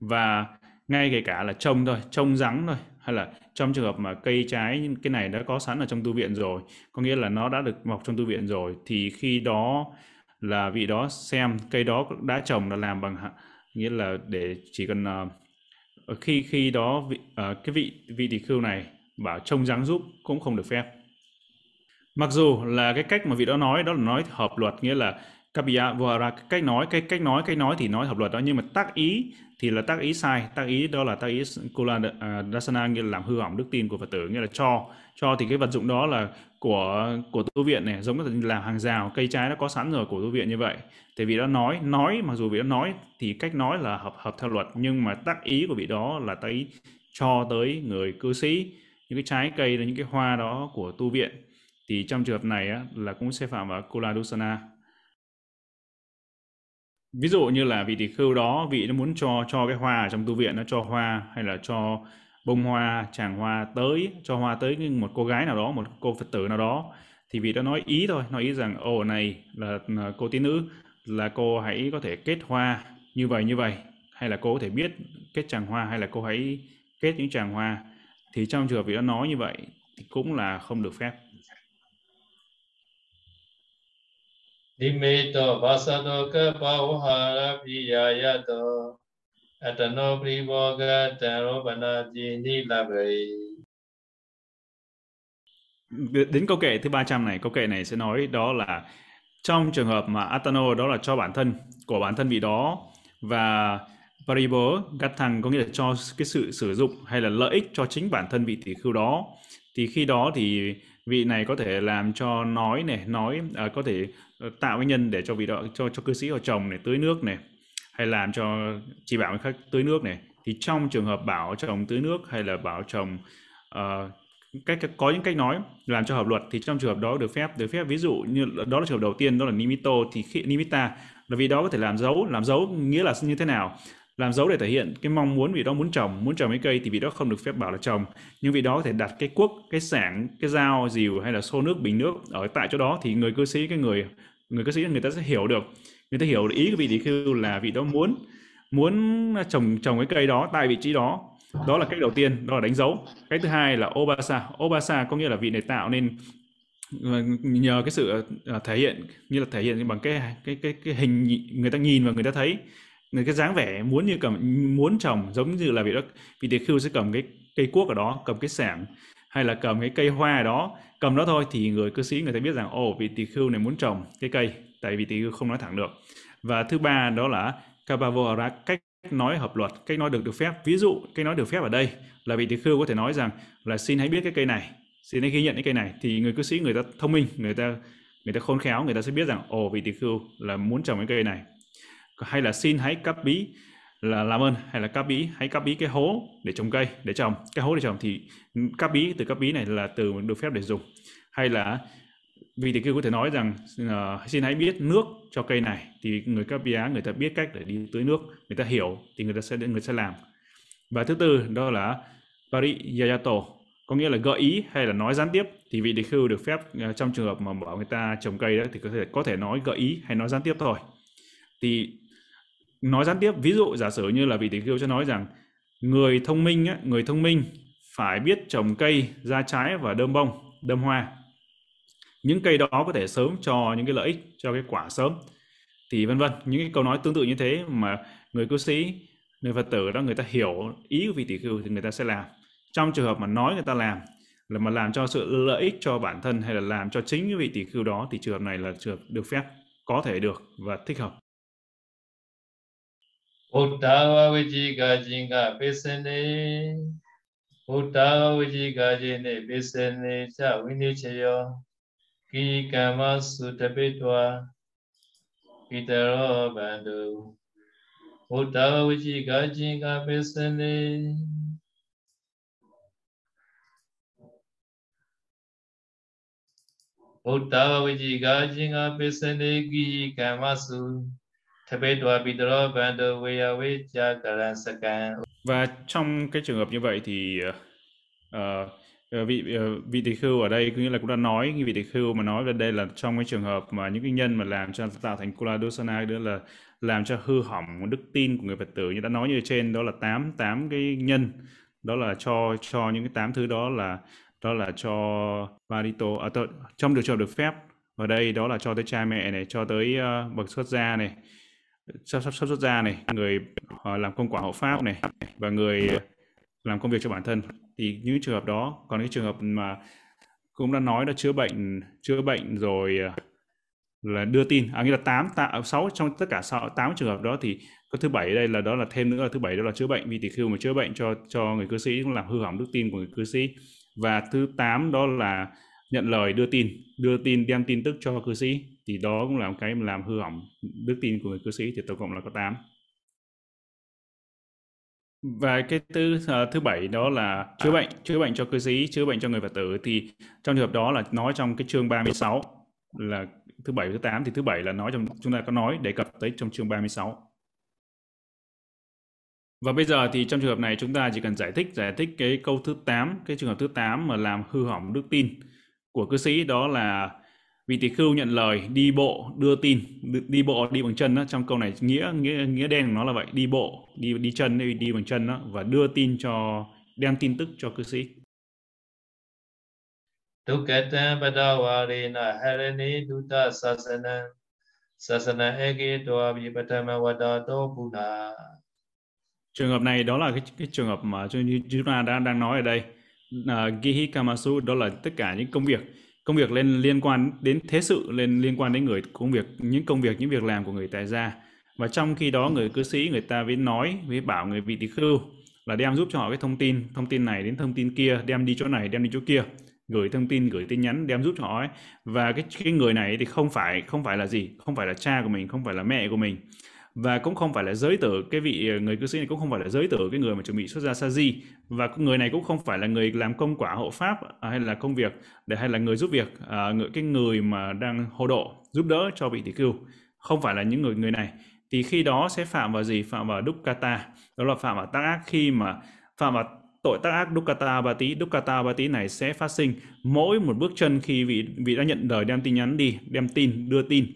Speaker 2: Và ngay kể cả là trông thôi trông rắn thôi hay là trong trường hợp mà cây trái cái này đã có sẵn ở trong tu viện rồi có nghĩa là nó đã được mọc trong tu viện rồi thì khi đó là vị đó xem cây đó đã trồng là làm bằng nghĩa là để chỉ cần uh, khi khi đó vị, uh, cái vị vị tỷ khưu này bảo trông dáng giúp cũng không được phép. Mặc dù là cái cách mà vị đó nói đó là nói hợp luật nghĩa là Kabiya vừa là cách nói cái cách nói cách nói thì nói hợp luật đó nhưng mà tác ý thì là tác ý sai. Tác ý đó là tác ý Kula à, Dasana nghĩa là làm hư hỏng đức tin của Phật tử nghĩa là cho. Cho thì cái vật dụng đó là của của tu viện này giống như làm hàng rào cây trái nó có sẵn rồi của tu viện như vậy. Thì vị đó nói nói mặc dù vị đó nói thì cách nói là hợp hợp theo luật nhưng mà tác ý của vị đó là tác ý cho tới người cư sĩ. Những cái trái cây những cái hoa đó của tu viện. Thì trong trường hợp này á, là cũng sẽ phạm vào Kula Dusana ví dụ như là vị tỷ khưu đó vị nó muốn cho cho cái hoa ở trong tu viện nó cho hoa hay là cho bông hoa tràng hoa tới cho hoa tới một cô gái nào đó một cô phật tử nào đó thì vị đó nói ý thôi nói ý rằng ồ này là, là cô tín nữ là cô hãy có thể kết hoa như vậy như vậy hay là cô có thể biết kết tràng hoa hay là cô hãy kết những tràng hoa. Thì trong trường hợp vị đó nói như vậy thì cũng là không được phép.
Speaker 1: Dimito
Speaker 2: Đến câu kệ thứ 300 này, câu kệ này sẽ nói đó là trong trường hợp mà Atano đó là cho bản thân của bản thân vị đó và Paribo Gathang có nghĩa là cho cái sự sử dụng hay là lợi ích cho chính bản thân vị tỷ khưu đó thì khi đó thì vị này có thể làm cho nói này nói à, có thể ờ, tạo cái nhân để cho vị đó cho cho cư sĩ họ trồng này tưới nước này hay làm cho chỉ bảo người khác tưới nước này. Thì trong trường hợp bảo trồng tưới nước hay là bảo trồng uh, cách có những cách nói làm cho hợp luật thì trong trường hợp đó được phép được phép. Ví dụ như đó là trường hợp đầu tiên đó là nimito. Thì khi nimita là vì đó có thể làm dấu làm dấu nghĩa là như thế nào? Làm dấu để thể hiện cái mong muốn vị đó muốn trồng muốn trồng cái cây thì vị đó không được phép bảo là trồng. Nhưng vị đó có thể đặt cái cuốc cái sảng cái dao dìu hay là xô nước, bình nước ở tại chỗ đó thì người cư sĩ, cái người người cư sĩ, người ta sẽ hiểu được. Người ta hiểu ý của vị tỷ khưu là vị đó muốn muốn trồng trồng cái cây đó tại vị trí đó. Đó là cách đầu tiên, đó là đánh dấu. Cách thứ hai là obasa. Obasa có nghĩa là vị này tạo nên ờ, nhờ cái sự ờ, thể hiện như là thể hiện bằng cái cái cái cái hình, người ta nhìn và người ta thấy người cái dáng vẻ muốn như cầm, muốn trồng giống như là vị đó vị tỳ khưu sẽ cầm cái cây cuốc ở đó, cầm cái sảng hay là cầm cái cây hoa đó, cầm đó thôi, thì người cư sĩ người ta biết rằng, ồ, vị tỳ khưu này muốn trồng cái cây, tại vì tỳ khưu không nói thẳng được. Và thứ ba đó là kapavohara cách nói hợp luật, cách nói được được phép. Ví dụ, cách nói được phép ở đây là vị tỳ khưu có thể nói rằng là xin hãy biết cái cây này, xin hãy ghi nhận cái cây này. Thì người cư sĩ người ta thông minh, người ta người ta khôn khéo, người ta sẽ biết rằng, ồ, vị tỳ khưu là muốn trồng cái cây này hay là xin hãy cắt bí là làm ơn hay là cắt bí hãy cắt bí cái hố để trồng cây để trồng. Cái hố để trồng thì cắt bí từ cắt bí này là từ được phép để dùng. Hay là vị thì kêu có thể nói rằng uh, xin hãy biết nước cho cây này thì người cấp bí á người ta biết cách để đi tưới nước người ta hiểu thì người ta sẽ người sẽ làm. Và thứ tư đó là pariyayato có nghĩa là gợi ý hay là nói gián tiếp. Thì vị tỷ khưu được phép uh, trong trường hợp mà bảo người ta trồng cây đó thì có thể có thể nói gợi ý hay nói gián tiếp thôi. Thì nói gián tiếp. Ví dụ giả sử như là vị tỷ khưu sẽ nói rằng người thông minh á, người thông minh phải biết trồng cây ra trái và đơm bông đơm hoa. Những cây đó có thể sớm cho những cái lợi ích cho cái quả sớm. Thì vân vân những cái câu nói tương tự như thế mà người cư sĩ người phật tử đó người ta hiểu ý của vị tỷ khưu thì người ta sẽ làm. Trong trường hợp mà nói người ta làm là mà làm cho sự lợi ích cho bản thân hay là làm cho chính cái vị tỷ khưu đó thì trường hợp này là trường hợp được phép có thể được và thích hợp.
Speaker 1: ဘုဒ္ဓဝဝိจิကခြင်းကပိစနေဘုဒ္ဓဝဝိจิကခြင်းနှင့်ပိစနေချဝိနိချယောကိကမ္မစုတပိတဝဣတရောဘန္တုဘုဒ္ဓဝဝိจิကခြင်းကပိစနေဘုဒ္ဓဝဝိจิကခြင်းကပိစနေကိကမ္မစု
Speaker 2: và trong cái trường hợp như vậy thì uh, vị uh, vị tỳ khưu ở đây cũng như là cũng đã nói vị tỳ khưu mà nói về đây là trong cái trường hợp mà những cái nhân mà làm cho tạo thành kula dosana đó là làm cho hư hỏng đức tin của người Phật tử. Như đã nói như trên đó là tám tám cái nhân đó là cho cho những cái tám thứ đó là đó là cho varito à, trong được cho được phép. Ở đây đó là cho tới cha mẹ này cho tới uh, bậc xuất gia này sắp sắp sắp xuất gia này. Người uh, làm công quả hộ pháp này và người làm công việc cho bản thân. Thì những trường hợp đó còn cái trường hợp mà cũng đã nói là chữa bệnh chữa bệnh rồi ờ, là đưa tin à nghĩa là tám à, sáu trong tất cả sáu tám trường hợp đó thì có thứ bảy đây là đó là thêm nữa là thứ bảy đó là chữa bệnh. Vì thì khi mà chữa bệnh cho cho người cư sĩ cũng làm hư hỏng đức tin của người cư sĩ. Và thứ tám đó là nhận lời đưa tin đưa tin đem tin tức cho cư sĩ thì đó cũng là một cái làm hư hỏng đức tin của người cư sĩ thì tổng cộng là có 8 và cái thứ uh, thứ bảy đó là chữa bệnh chữa bệnh cho cư sĩ chữa bệnh cho người phật tử. Thì trong trường hợp đó là nói trong cái chương 36 là thứ bảy thứ 8 thì thứ bảy là nói trong chúng ta có nói đề cập tới trong chương 36 và bây giờ thì trong trường hợp này chúng ta chỉ cần giải thích giải thích cái câu thứ 8 cái trường hợp thứ 8 mà làm hư hỏng đức tin của cư sĩ đó là vị tỷ khưu nhận lời đi bộ đưa tin đi bộ đi bằng chân đó trong câu này nghĩa nghĩa nghĩa đen của nó là vậy đi bộ đi đi chân đi, đi bằng chân đó và đưa tin cho đem tin tức cho cư sĩ
Speaker 1: Dukkata Badawarena Harani Dutta Sasana Sasana Ege Toa Vipatama Wadato Buddha
Speaker 2: Trường hợp này đó là cái, cái trường hợp mà chúng ta đang đang nói ở đây. Uh, Gihi Kamasu đó là tất cả những công việc công việc lên liên quan đến, thế sự lên liên quan đến người công việc, những công việc, những việc làm của người tại gia. Và trong khi đó người cư sĩ người ta mới nói với bảo người vị tỳ khưu là đem giúp cho họ cái thông tin thông tin này đến thông tin kia, đem đi chỗ này, đem đi chỗ kia, gửi thông tin, gửi tin nhắn, đem giúp cho họ ấy. Và cái cái người này thì không phải không phải là gì? Không phải là cha của mình, không phải là mẹ của mình và cũng không phải là giới tử. Cái vị ờ, người cư sĩ này cũng không phải là giới tử cái người mà chuẩn bị xuất gia sa di. Và người này cũng không phải là người làm công quả hộ pháp à, hay là công việc để hay là người giúp việc à, cái người mà đang hộ độ giúp đỡ cho vị tỷ khưu. Không phải là những người người này. Thì khi đó sẽ phạm vào gì? Phạm vào đúc kata đó là phạm vào tác ác. Khi mà phạm vào tội tác ác dukkata ba tí dukkata ba tí này sẽ phát sinh mỗi một bước chân khi vị vị đã nhận lời đem tin nhắn đi đem tin đưa tin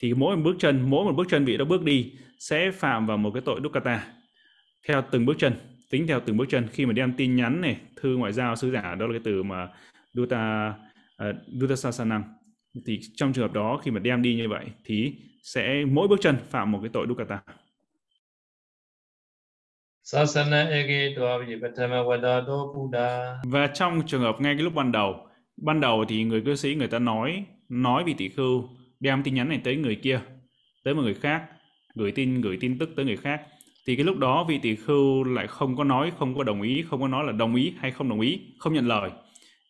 Speaker 2: thì mỗi một bước chân mỗi một bước chân vị đó bước đi sẽ phạm vào một cái tội dukkata theo từng bước chân tính theo từng bước chân. Khi mà đem tin nhắn này thư ngoại giao sứ giả đó là cái từ mà dutta uh, dutta sasanam thì trong trường hợp đó khi mà đem đi như vậy thì sẽ mỗi bước chân phạm một cái tội dukkata và trong trường hợp ngay cái lúc ban đầu ban đầu thì người cư sĩ người ta nói nói vị tỷ khưu đem tin nhắn này tới người kia, tới một người khác, gửi tin gửi tin tức tới người khác. Thì cái lúc đó vị tỷ khưu lại không có nói, không có đồng ý, không có nói là đồng ý hay không đồng ý, không nhận lời.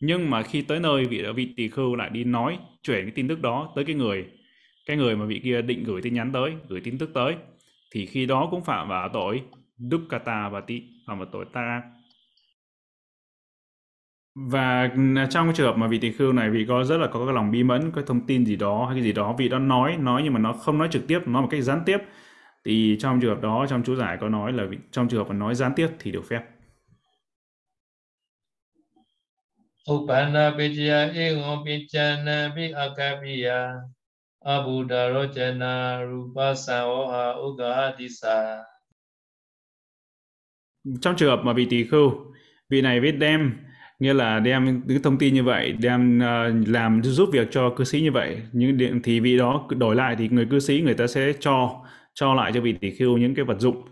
Speaker 2: Nhưng mà khi tới nơi, vị vị tỷ khưu lại đi nói, chuyển cái tin tức đó tới cái người cái người mà vị kia định gửi tin nhắn tới, gửi tin tức tới. Thì khi đó cũng phạm vào tội dukkata và tị phạm vào tội ta và trong cái trường hợp mà vị tỷ khưu này vị có rất là có cái lòng bí mẫn có thông tin gì đó hay cái gì đó vị đó nói nói nhưng mà nó không nói trực tiếp nói một cách gián tiếp. Thì trong trường hợp đó trong chú giải có nói là trong trường hợp mà nói gián tiếp thì được phép.
Speaker 1: Upana Pijaya Ego Pichana Vi Akapiya Abuddha Rojana Rupa Saoha Ugadisa
Speaker 2: Trong trường hợp mà vị tỷ khưu, vị này biết đem nghĩa là đem những thông tin như vậy đem uh, làm giúp việc cho cư sĩ như vậy. Nhưng thì vị đó đổi lại thì người cư sĩ người ta sẽ cho cho lại cho vị tỷ khưu những cái vật dụng.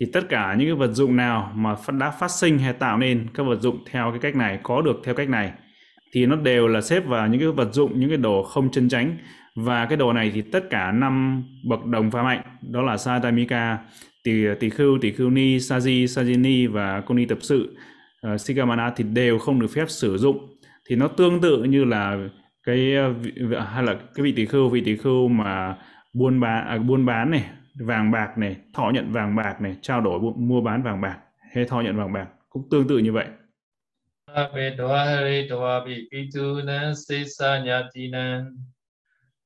Speaker 2: Thì tất cả những cái vật dụng nào mà đã phát sinh hay tạo nên các vật dụng theo cái cách này có được theo cách này thì nó đều là xếp vào những cái vật dụng những cái đồ không chân chánh. Và cái đồ này thì tất cả năm bậc đồng pha mạnh đó là Satamika, tỷ tỷ khưu, tỷ khưu ni, Saji, Sajini và cô ni tập sự Ờ, uh, Sikamana thì đều không được phép sử dụng. Thì nó tương tự như là cái ờ, hay là cái vị tỷ khưu vị tỷ khưu mà buôn bán à, buôn bán này vàng bạc này thọ nhận vàng bạc này trao đổi mua bán vàng bạc hay thọ nhận vàng bạc cũng tương tự như vậy.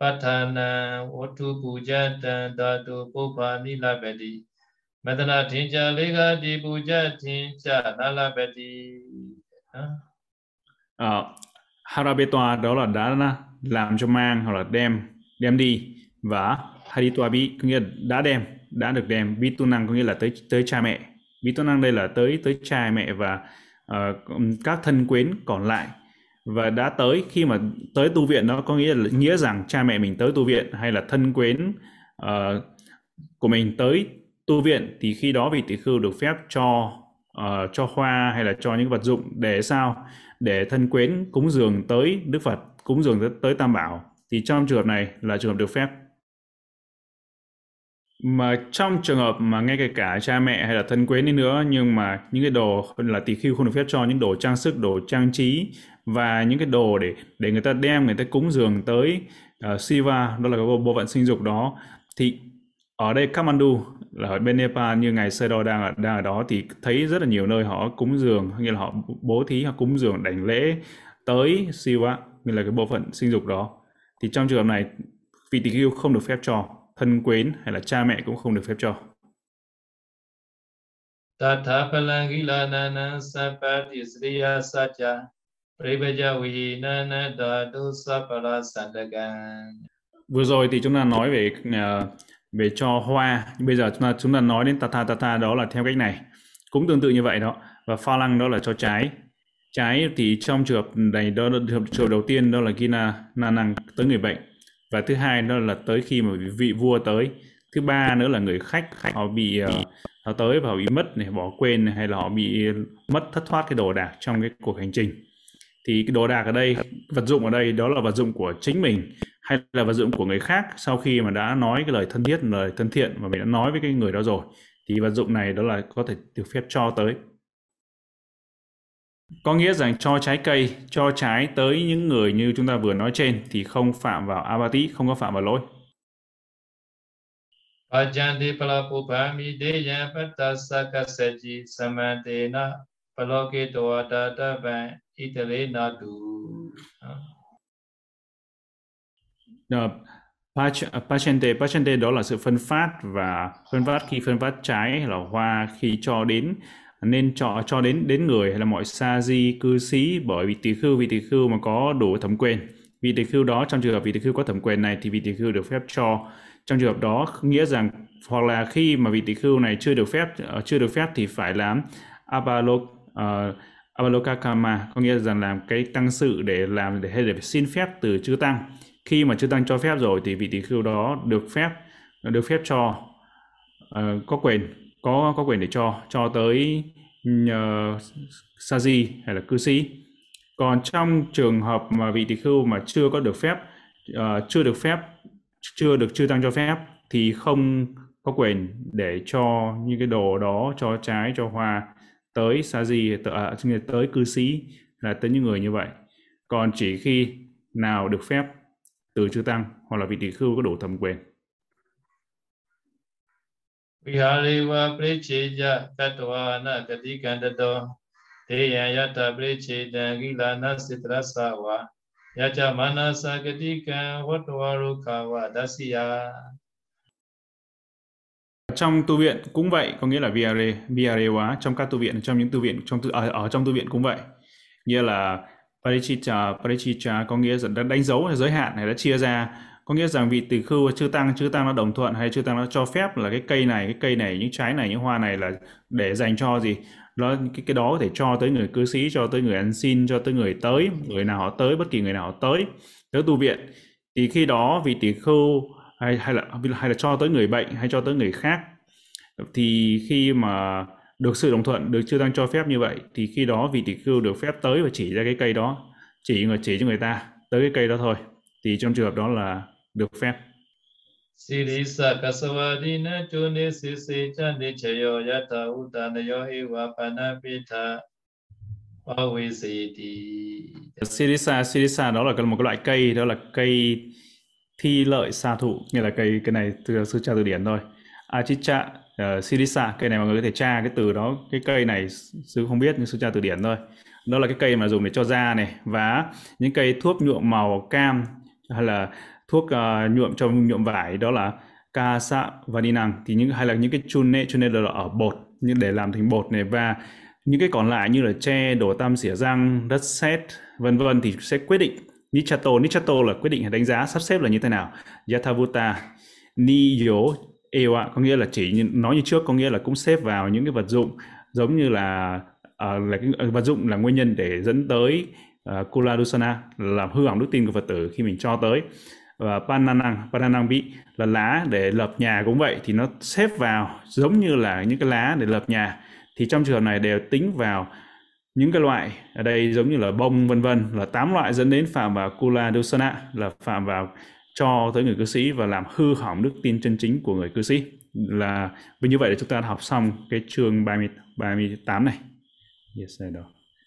Speaker 1: Patana Vatu Pujatan Datu Pupani Labedi Madana Thincha Lega Di Puja Thincha Nalabedi
Speaker 2: uh, ờ, đó là đã làm cho mang hoặc là đem đem đi. Và Haritwabi có nghĩa là đã đem đã được đem. Bi tu năng có nghĩa là tới tới cha mẹ. Bi tu năng đây là tới tới cha mẹ và uh, các thân quyến còn lại. Và đã tới khi mà tới tu viện đó có nghĩa là nghĩa rằng cha mẹ mình tới tu viện hay là thân quyến uh, của mình tới tu viện thì khi đó vị tỷ khưu được phép cho uh, cho hoa hay là cho những vật dụng để sao? Để thân quyến cúng dường tới Đức Phật cúng dường tới, tới Tam Bảo. Thì trong trường hợp này là trường hợp được phép. Mà trong trường hợp mà ngay kể cả cha mẹ hay là thân quyến đi nữa nhưng mà những cái đồ là tỷ khưu không được phép cho những đồ trang sức đồ trang trí và những cái đồ để để người ta đem người ta cúng dường tới ờ, uh, Siva đó là cái bộ, bộ phận sinh dục đó thì ở đây Kathmandu là ở bên Nepal như ngày sơ đo đang ở đang ở đó thì thấy rất là nhiều nơi họ cúng dường như là họ bố thí họ cúng dường đảnh lễ tới Siva như là cái bộ phận sinh dục đó thì trong trường hợp này vị tỷ khưu không được phép cho thân quyến hay là cha mẹ cũng không được phép cho.
Speaker 1: Tatha palangilana sapati sriya sacha privaja vihinana dhatu sapala sandagan.
Speaker 2: Vừa rồi thì chúng ta nói về uh, về cho hoa, nhưng bây giờ chúng ta chúng ta nói đến tatha tatha đó là theo cách này. Cũng tương tự như vậy đó. Và pha lăng đó là cho trái. Trái thì trong trường hợp này đó là trường hợp đầu tiên đó là khi là na năng tới người bệnh và thứ hai đó là tới khi mà vị vua tới thứ ba nữa là người khách khách họ bị uh, họ tới và họ bị mất này bỏ quên này, hay là họ bị mất thất thoát cái đồ đạc trong cái cuộc hành trình thì cái đồ đạc ở đây vật dụng ở đây đó là vật dụng của chính mình hay là vật dụng của người khác sau khi mà đã nói cái lời thân thiết lời thân thiện mà mình đã nói với cái người đó rồi thì vật dụng này đó là có thể được phép cho tới có nghĩa rằng cho trái cây, cho trái tới những người như chúng ta vừa nói trên thì không phạm vào abati, không có phạm vào lỗi.
Speaker 1: Ajanti palapupami deya patasakasaji samadena palokito adadavan itale nadu.
Speaker 2: Ờ, uh, Pachente, ờ, Pachente đó là sự phân phát và phân phát khi phân phát trái hay là hoa khi cho đến. Nên cho cho đến đến người hay là mọi sa di cư sĩ bởi vì tỳ khưu vị tỳ khưu mà có đủ thẩm quyền. Vị tỳ khưu đó trong trường hợp vị tỳ khưu có thẩm quyền này thì vị tỳ khưu được phép cho. Trong trường hợp đó nghĩa rằng hoặc là khi mà vị tỳ khưu này chưa được phép uh, chưa được phép thì phải làm abalok uh, abalokakama có nghĩa rằng làm cái tăng sự để làm để hay để xin phép từ chư tăng khi mà chư tăng cho phép rồi thì vị tỷ khưu đó được phép được phép cho uh, có quyền có có quyền để cho cho tới ờ, uh, di hay là cư sĩ. Còn trong trường hợp mà vị tỷ khưu mà chưa có được phép uh, chưa được phép chưa được chư tăng cho phép thì không có quyền để cho những cái đồ đó cho trái cho hoa tới sa di tới, tới cư sĩ là tới những người như vậy còn chỉ khi nào được phép từ chư tăng hoặc là vị tỷ khưu có đủ thẩm quyền.
Speaker 1: Vihariva Pricheja Katwana Katikandato Teya Yata Pricheta Gilana Sitrasawa Yacha Manasa Katikan Vatvarukawa Dasiya.
Speaker 2: Trong tu viện cũng vậy có nghĩa là viare viare hóa trong các tu viện trong những tu viện trong tu, ở, ở trong tu viện cũng vậy. Nghĩa là parichicha parichicha có nghĩa là đánh dấu giới hạn này, đã chia ra. Có nghĩa rằng vị tỷ khưu chư tăng chư tăng nó đồng thuận hay chư tăng nó cho phép là cái cây này, cái cây này, những trái này, những hoa này là để dành cho gì? Nó, cái cái đó có thể cho tới người cư sĩ, cho tới người ăn xin, cho tới người tới, người nào họ tới, bất kỳ người nào họ tới. Tới tu viện. Thì khi đó vị tỷ khưu hay hay là hay là cho tới người bệnh hay cho tới người khác, thì khi mà được sự đồng thuận được chưa tăng cho phép như vậy thì khi đó vị tỷ khưu được phép tới và chỉ ra cái cây đó chỉ người chỉ cho người ta tới cái cây đó thôi thì trong trường hợp đó là được phép
Speaker 1: Sirisa kasavadina chune sisi chandi chayo yata utanayo ewa panapita pavisiti.
Speaker 2: Sirisa, Sirisa đó là một cái loại cây, đó là cây thi lợi sa thụ, như là cây cái này từ sư tra từ điển thôi. Achicha, uh, Sirisa, cây này mọi người có thể tra cái từ đó, cái cây này sư không biết nhưng sư tra từ điển thôi. Đó là cái cây mà dùng để cho da này và những cây thuốc nhuộm màu cam hay là thuốc uh, nhuộm cho nhuộm vải đó là kasa vadinang thì những hay là những cái chune chune là ở bột nhưng để làm thành bột này và những cái còn lại như là tre đổ tam xỉa răng đất sét vân vân thì sẽ quyết định nichato. Nichato là quyết định đánh giá sắp xếp là như thế nào? Yathavuta niyo ewa có nghĩa là chỉ như, nói như trước có nghĩa là cũng xếp vào những cái vật dụng giống như là uh, là cái ờ, vật dụng là nguyên nhân để dẫn tới ờ, uh, kula dusana làm hư hỏng đức tin của phật tử khi mình cho tới. Và pananang pananang bị là lá để lập nhà cũng vậy thì nó xếp vào giống như là những cái lá để lập nhà. Thì trong trường hợp này đều tính vào những cái loại ở đây giống như là bông vân vân là tám loại dẫn đến phạm vào kula dusana là phạm vào cho tới người cư sĩ và làm hư hỏng đức tin chân chính của người cư sĩ. Là vì như vậy là chúng ta đã học xong cái chương 30 38 này. Yes, đó.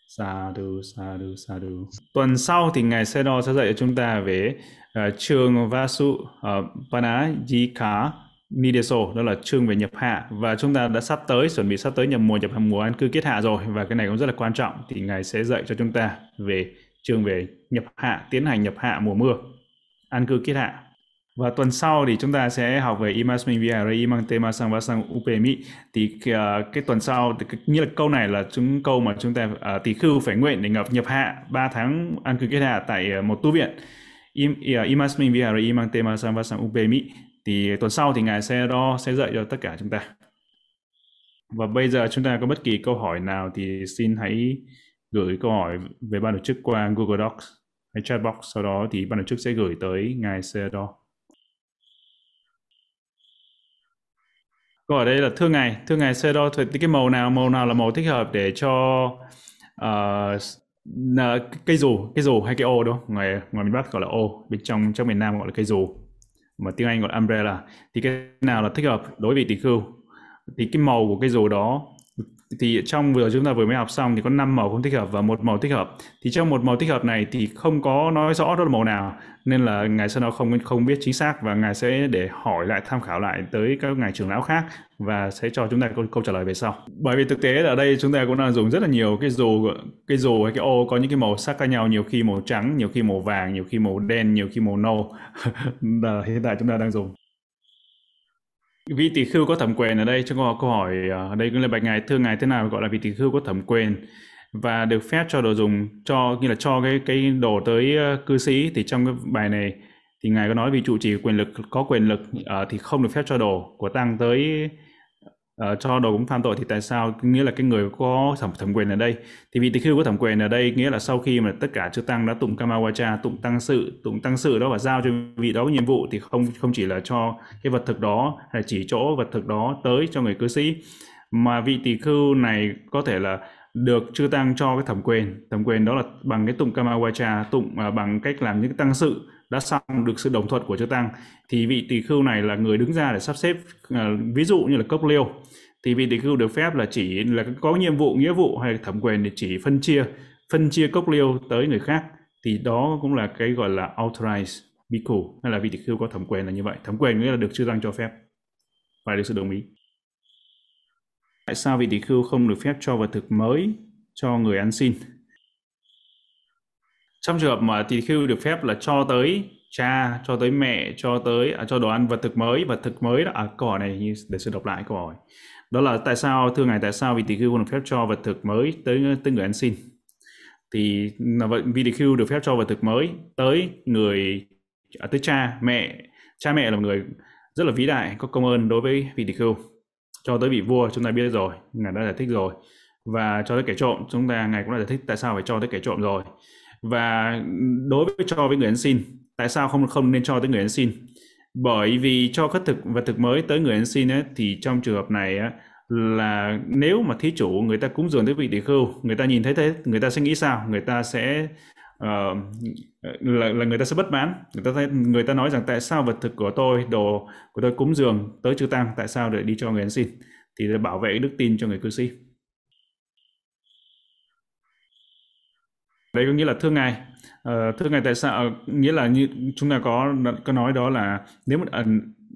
Speaker 2: Sadhu, sadhu, sadhu. Tuần sau thì Ngài Sê-đo sẽ dạy cho chúng ta về uh, chương Vasu uh, à, Panajika Nideso, đó là chương về nhập hạ. Và chúng ta đã sắp tới chuẩn bị sắp tới nhập mùa nhập hạ mùa an cư kết hạ rồi. Và cái này cũng rất là quan trọng. Thì ngài sẽ dạy cho chúng ta về chương về nhập hạ tiến hành nhập hạ mùa mưa an cư kết hạ. Và tuần sau thì chúng ta sẽ học về Imasmin Vihara Imang Tema Sang Upemi thì uh, cái tuần sau thì, như là câu này là chúng câu mà chúng ta uh, tỷ khưu phải nguyện để ngập nhập hạ 3 tháng an cư kết hạ tại uh, một tu viện. Im, uh, Imasmin Vihara Imang Tema Sang Upemi thì tuần sau thì ngài sẽ đo sẽ dạy cho tất cả chúng ta. Và bây giờ chúng ta có bất kỳ câu hỏi nào thì xin hãy gửi câu hỏi về ban tổ chức qua Google Docs hay chatbox sau đó thì ban tổ chức sẽ gửi tới ngài Sedo. Câu ở đây là thưa ngài, thưa ngài Sedo thì cái màu nào màu nào là màu thích hợp để cho uh, cây dù, cây dù hay cái ô đúng không? ngoài ngoài miền Bắc gọi là ô, bên trong trong miền Nam gọi là cây dù mà tiếng Anh gọi là umbrella thì cái nào là thích hợp đối với tỷ khưu thì cái màu của cái dù đó thì trong vừa chúng ta vừa mới học xong thì có 5 màu không thích hợp và một màu thích hợp. Thì trong một màu thích hợp này thì không có nói rõ đó là màu nào nên là ngài sẽ nó không không biết chính xác và ngài sẽ để hỏi lại tham khảo lại tới các ngài trưởng lão khác và sẽ cho chúng ta câu, câu trả lời về sau. Bởi vì thực tế ở đây chúng ta cũng đang dùng rất là nhiều cái dù cái dù hay cái ô có những cái màu sắc khác nhau nhiều khi màu trắng nhiều khi màu vàng nhiều khi màu đen nhiều khi màu nâu. Là hiện tại chúng ta đang dùng vị tỷ khưu có thẩm quyền ở đây cho có câu hỏi à, ở đây cũng là bạch ngài thưa ngài thế nào gọi là vị tỷ khưu có thẩm quyền và được phép cho đồ dùng cho như là cho cái cái đồ tới ờ, cư sĩ thì trong cái bài này thì ngài có nói vị trụ trì quyền lực có quyền lực uh, thì không được phép cho đồ của tăng tới uh, cho đồ cũng phạm tội thì tại sao? Nghĩa là cái người có thẩm thẩm quyền ở đây. Thì vị tỳ khưu có thẩm quyền ở đây nghĩa là sau khi mà tất cả chư tăng đã tụng kamawacha tụng tăng sự tụng tăng sự đó và giao cho vị đó nhiệm vụ thì không không chỉ là cho cái vật thực đó hay chỉ chỗ vật thực đó tới cho người cư sĩ. Mà vị tỳ khưu này có thể là được chư tăng cho cái thẩm quyền. Thẩm quyền đó là bằng cái tụng kamawacha tụng uh, bằng cách làm những cái tăng sự đã xong được sự đồng thuận của chư tăng, thì vị tỳ khưu này là người đứng ra để sắp xếp à, ví dụ như là cốc liêu. Thì vị tỳ khưu được phép là chỉ, là có nhiệm vụ, nghĩa vụ hay thẩm quyền để chỉ phân chia phân chia cốc liêu tới người khác. Thì đó cũng là cái gọi là authorized bhikkhu hay là vị tỳ khưu có thẩm quyền là như vậy. Thẩm quyền nghĩa là được chư tăng cho phép, phải được sự đồng ý. Tại sao vị tỳ khưu không được phép cho vật thực mới cho người ăn xin? Trong trường hợp mà tỳ khưu được phép là cho tới cha cho tới mẹ cho tới à, cho đồ ăn vật thực mới vật thực mới đó. À, câu hỏi này để sư đọc lại câu hỏi. Đó là tại sao thưa ngài tại sao vì tỳ khưu không được phép cho vật thực mới tới tới người ăn xin? Thì là vậy vì tỳ khưu được phép cho vật thực mới tới người à, tới cha mẹ. Cha mẹ là một người rất là vĩ đại có công ơn đối với vị tỳ khưu cho tới vị vua chúng ta biết rồi ngài đã giải thích rồi. Và cho tới kẻ trộm chúng ta ngài cũng đã giải thích tại sao phải cho tới kẻ trộm rồi và đối với cho với người ăn xin tại sao không không nên cho tới người ăn xin? Bởi vì cho khất thực và thực mới tới người ăn xin ấy, thì trong trường hợp này á, là nếu mà thí chủ người ta cúng dường tới vị tỷ khưu người ta nhìn thấy thế người ta sẽ nghĩ sao? Người ta sẽ uh, là, là người ta sẽ bất mãn. Người ta thấy, người ta nói rằng tại sao vật thực của tôi đồ của tôi cúng dường tới chư tăng tại sao để đi cho người ăn xin? Thì để bảo vệ đức tin cho người cư sĩ. Đấy có nghĩa là thưa ngài uh, ờ, thưa ngài tại sao? Nghĩa là như chúng ta có có nói đó là nếu một uh, ờ,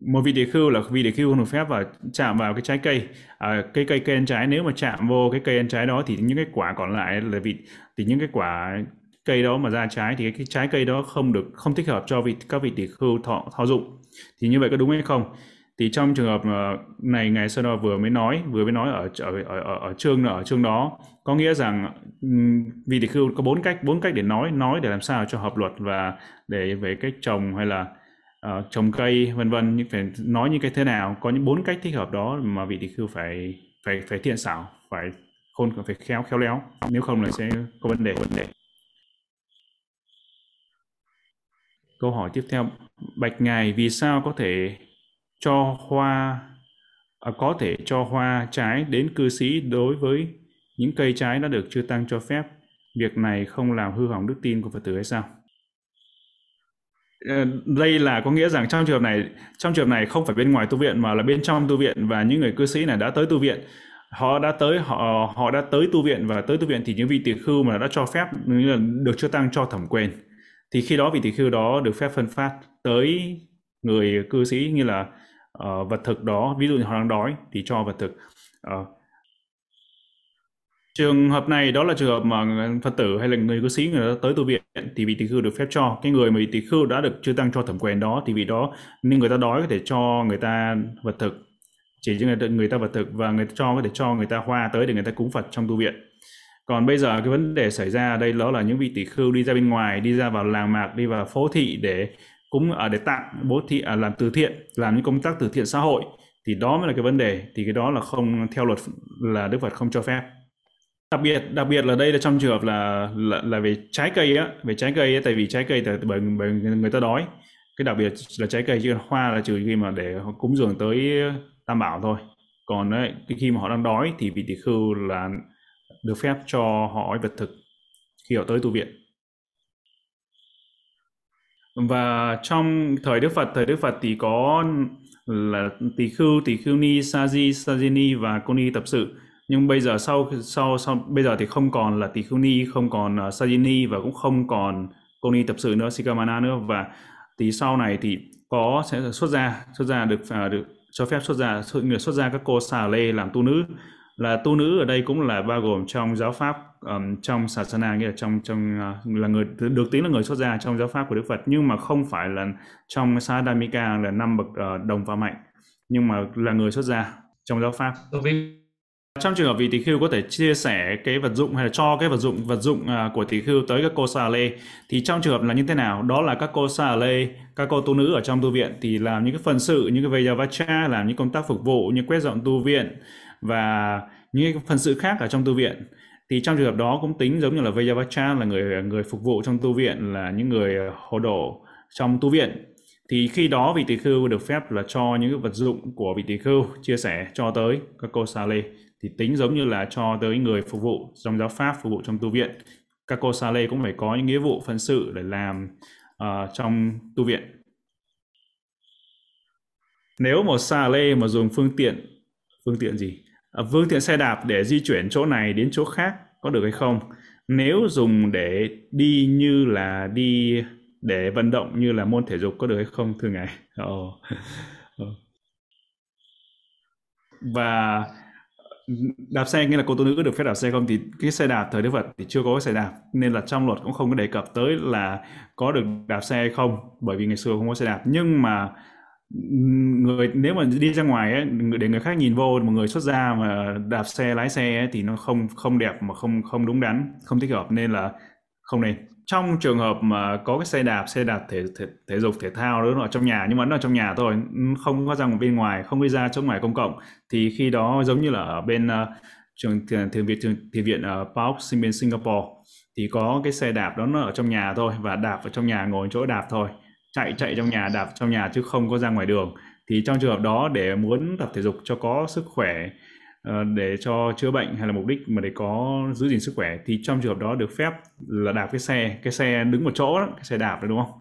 Speaker 2: một vị địa khưu là vị địa khưu không được phép và chạm vào cái trái cây. À, cây cây cây ăn trái nếu mà chạm vô cái cây ăn trái đó thì những cái quả còn lại là vị thì những cái quả cây đó mà ra trái thì cái, cái trái cây đó không được không thích hợp cho vị các vị địa khưu thọ thọ dụng. Thì như vậy có đúng hay không? Thì trong trường hợp ờ, này ngài sơ đo vừa mới nói vừa mới nói ở ở ở, ở, ở chương ở chương đó có nghĩa rằng vị thì khưu có bốn cách bốn cách để nói nói để làm sao cho hợp luật và để về cách trồng hay là uh, trồng cây vân vân nhưng phải nói như cái thế nào có những bốn cách thích hợp đó mà vị tỷ khưu phải phải phải thiện xảo phải khôn phải khéo khéo léo. Nếu không là sẽ có vấn đề vấn đề. Câu hỏi tiếp theo bạch ngài vì sao có thể cho hoa à, có thể cho hoa trái đến cư sĩ đối với những cây trái đã được chưa tăng cho phép. Việc này không làm hư hỏng đức tin của phật tử hay sao? Ờ, đây là có nghĩa rằng trong trường hợp này trong trường hợp này không phải bên ngoài tu viện mà là bên trong tu viện và những người cư sĩ này đã tới tu viện. Họ đã tới họ họ đã tới tu viện và tới tu viện thì những vị tỳ khưu mà đã cho phép là được chưa tăng cho thẩm quyền. Thì khi đó vị tỳ khưu đó được phép phân phát tới người cư sĩ như là uh, vật thực đó ví dụ như họ đang đói thì cho vật thực. Uh, trường hợp này đó là trường hợp mà phật tử hay là người cư sĩ người ta tới tu viện thì vị tỳ khưu được phép cho. Cái người mà vị tỳ khưu đã được chưa tăng cho thẩm quyền đó thì vị đó nên người ta đói có thể cho người ta vật thực. Chỉ cho người người ta vật thực và người ta cho có thể cho người ta hoa tới để người ta cúng phật trong tu viện. Còn bây giờ cái vấn đề xảy ra ở đây đó là những vị tỷ khưu đi ra bên ngoài đi ra vào làng mạc đi vào phố thị để cúng ở à, để tặng bố thị à, làm từ thiện làm những công tác từ thiện xã hội thì đó mới là cái vấn đề. Thì cái đó là không theo luật là đức phật không cho phép. Đặc biệt đặc biệt là đây là trong trường hợp là là, là về trái cây á về trái cây á tại vì trái cây là bởi, bởi người ta đói. Cái đặc biệt là trái cây chứ hoa là trừ khi mà để cúng dường tới tam bảo thôi. Còn ấy, khi mà họ đang đói thì vị tỷ khưu là được phép cho họ vật thực khi họ tới tu viện và trong thời Đức Phật thời Đức Phật thì có là tỷ khưu tỷ khưu ni sa di sa di ni và cô ni tập sự. Nhưng bây giờ sau sau sau bây giờ thì không còn là tỷ khưu ni không còn uh, ni và cũng không còn cô ni tập sự nữa sikamana nữa. Và tí sau này thì có sẽ xuất gia xuất gia được uh, được cho phép xuất gia người xuất gia các cô xà lê làm tu nữ. Là tu nữ ở đây cũng là bao gồm trong giáo pháp um, trong sasana nghĩa là trong trong uh, là người được tính là người xuất gia trong giáo pháp của Đức Phật nhưng mà không phải là trong sadamika là năm bậc uh, đồng và mạnh nhưng mà là người xuất gia trong giáo pháp. Trong trường hợp vị tỷ khưu có thể chia sẻ cái vật dụng hay là cho cái vật dụng vật dụng uh, của tỷ khưu tới các cô sa lê thì trong trường hợp là như thế nào? Đó là các cô sa lê các cô tu nữ ở trong tu viện thì làm những cái phần sự những cái vajavacha làm những công tác phục vụ như quét dọn tu viện và những cái phần sự khác ở trong tu viện thì trong trường hợp đó cũng tính giống như là vajavacha là người người phục vụ trong tu viện là những người ờ, hộ độ trong tu viện. Thì khi đó vị tỷ khưu được phép là cho những cái vật dụng của vị tỷ khưu chia sẻ cho tới các cô sa lê. Thì tính giống như là cho tới người phục vụ trong giáo pháp phục vụ trong tu viện. Các cô sa lê cũng phải có những nghĩa vụ phận sự để làm uh, trong tu viện. Nếu một sa lê mà dùng phương tiện phương tiện gì? Vương phương tiện xe đạp để di chuyển chỗ này đến chỗ khác có được hay không? Nếu dùng để đi như là đi, để vận động như là môn thể dục có được hay không, thưa ngài? Oh. và đạp xe, nghĩa là cô tu nữ được phép đạp xe không? Thì cái xe đạp thời Đức Phật thì chưa có cái xe đạp, nên là trong luật cũng không có đề cập tới là có được đạp xe hay không, bởi vì ngày xưa không có xe đạp. Nhưng mà người nếu mà đi ra ngoài ấy, để người khác nhìn vô một người xuất gia mà đạp xe lái xe ấy, thì nó không không đẹp mà không không đúng đắn không thích hợp. Nên là không nên. Trong trường hợp mà có cái xe đạp xe đạp thể thể, thể dục thể thao đó ở trong nhà nhưng mà nó ở trong nhà thôi không có ra ngoài bên ngoài không đi ra chỗ ngoài công cộng thì khi đó giống như là ở bên uh, trường thiền viện thiền, thiền viện ờ, ở uh, sinh bên Singapore thì có cái xe đạp đó nó ở trong nhà thôi và đạp ở trong nhà ngồi chỗ đạp thôi chạy chạy trong nhà đạp trong nhà chứ không có ra ngoài đường. Thì trong trường hợp đó để muốn tập thể dục cho có sức khỏe ờ, để cho chữa bệnh hay là mục đích mà để có giữ gìn sức khỏe thì trong trường hợp đó được phép là đạp cái xe cái xe đứng một chỗ đó, cái xe đạp đó đúng không?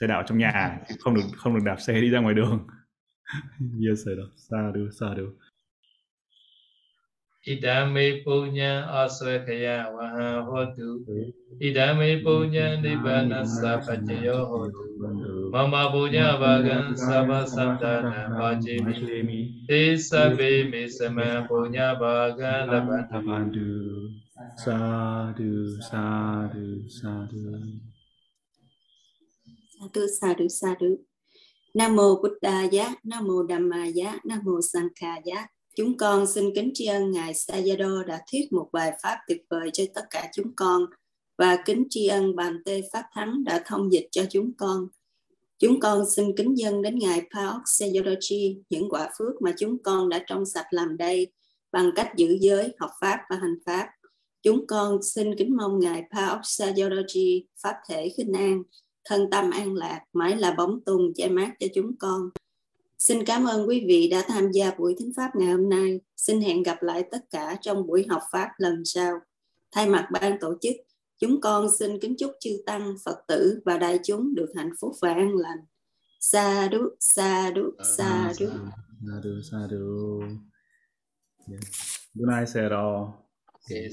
Speaker 2: Xe đạp trong nhà không được không được đạp xe đi ra ngoài đường. Yes
Speaker 1: I do xa sadu Idame punya asrakaya waha hotu. Ừ. Idame punya nibbana sapajayo hotu. Mama puja
Speaker 2: bagan sabha sabdana bhajemi. Te sabbe
Speaker 3: me sama puja bagan labandu. Sadhu, sadhu, sadhu. Sadhu, sadhu, sadhu. Nam mô Buddha giá, Nam mô Dhamma giá, Nam mô Sangha giá. Chúng con xin kính tri ân ngài Sayado đã thuyết một bài pháp tuyệt vời cho tất cả chúng con và kính tri ân bàn tê pháp thắng đã thông dịch cho chúng con Chúng con xin kính dân đến Ngài Paok Sayadaw những quả phước mà chúng con đã trong sạch làm đây bằng cách giữ giới, học Pháp và hành Pháp. Chúng con xin kính mong Ngài Paok Sayadaw Pháp thể khinh an, thân tâm an lạc, mãi là bóng tùng che mát cho chúng con Xin cảm ơn quý vị đã tham gia buổi thính pháp ngày hôm nay. Xin hẹn gặp lại tất cả trong buổi học pháp lần sau. Thay mặt ban tổ chức, chúng con xin kính chúc chư tăng, Phật tử và đại chúng được hạnh phúc và an lành. Sa đu, sa đu, sa đu.
Speaker 2: Sa đu, sa đu. Good night, Sarah.
Speaker 1: Okay.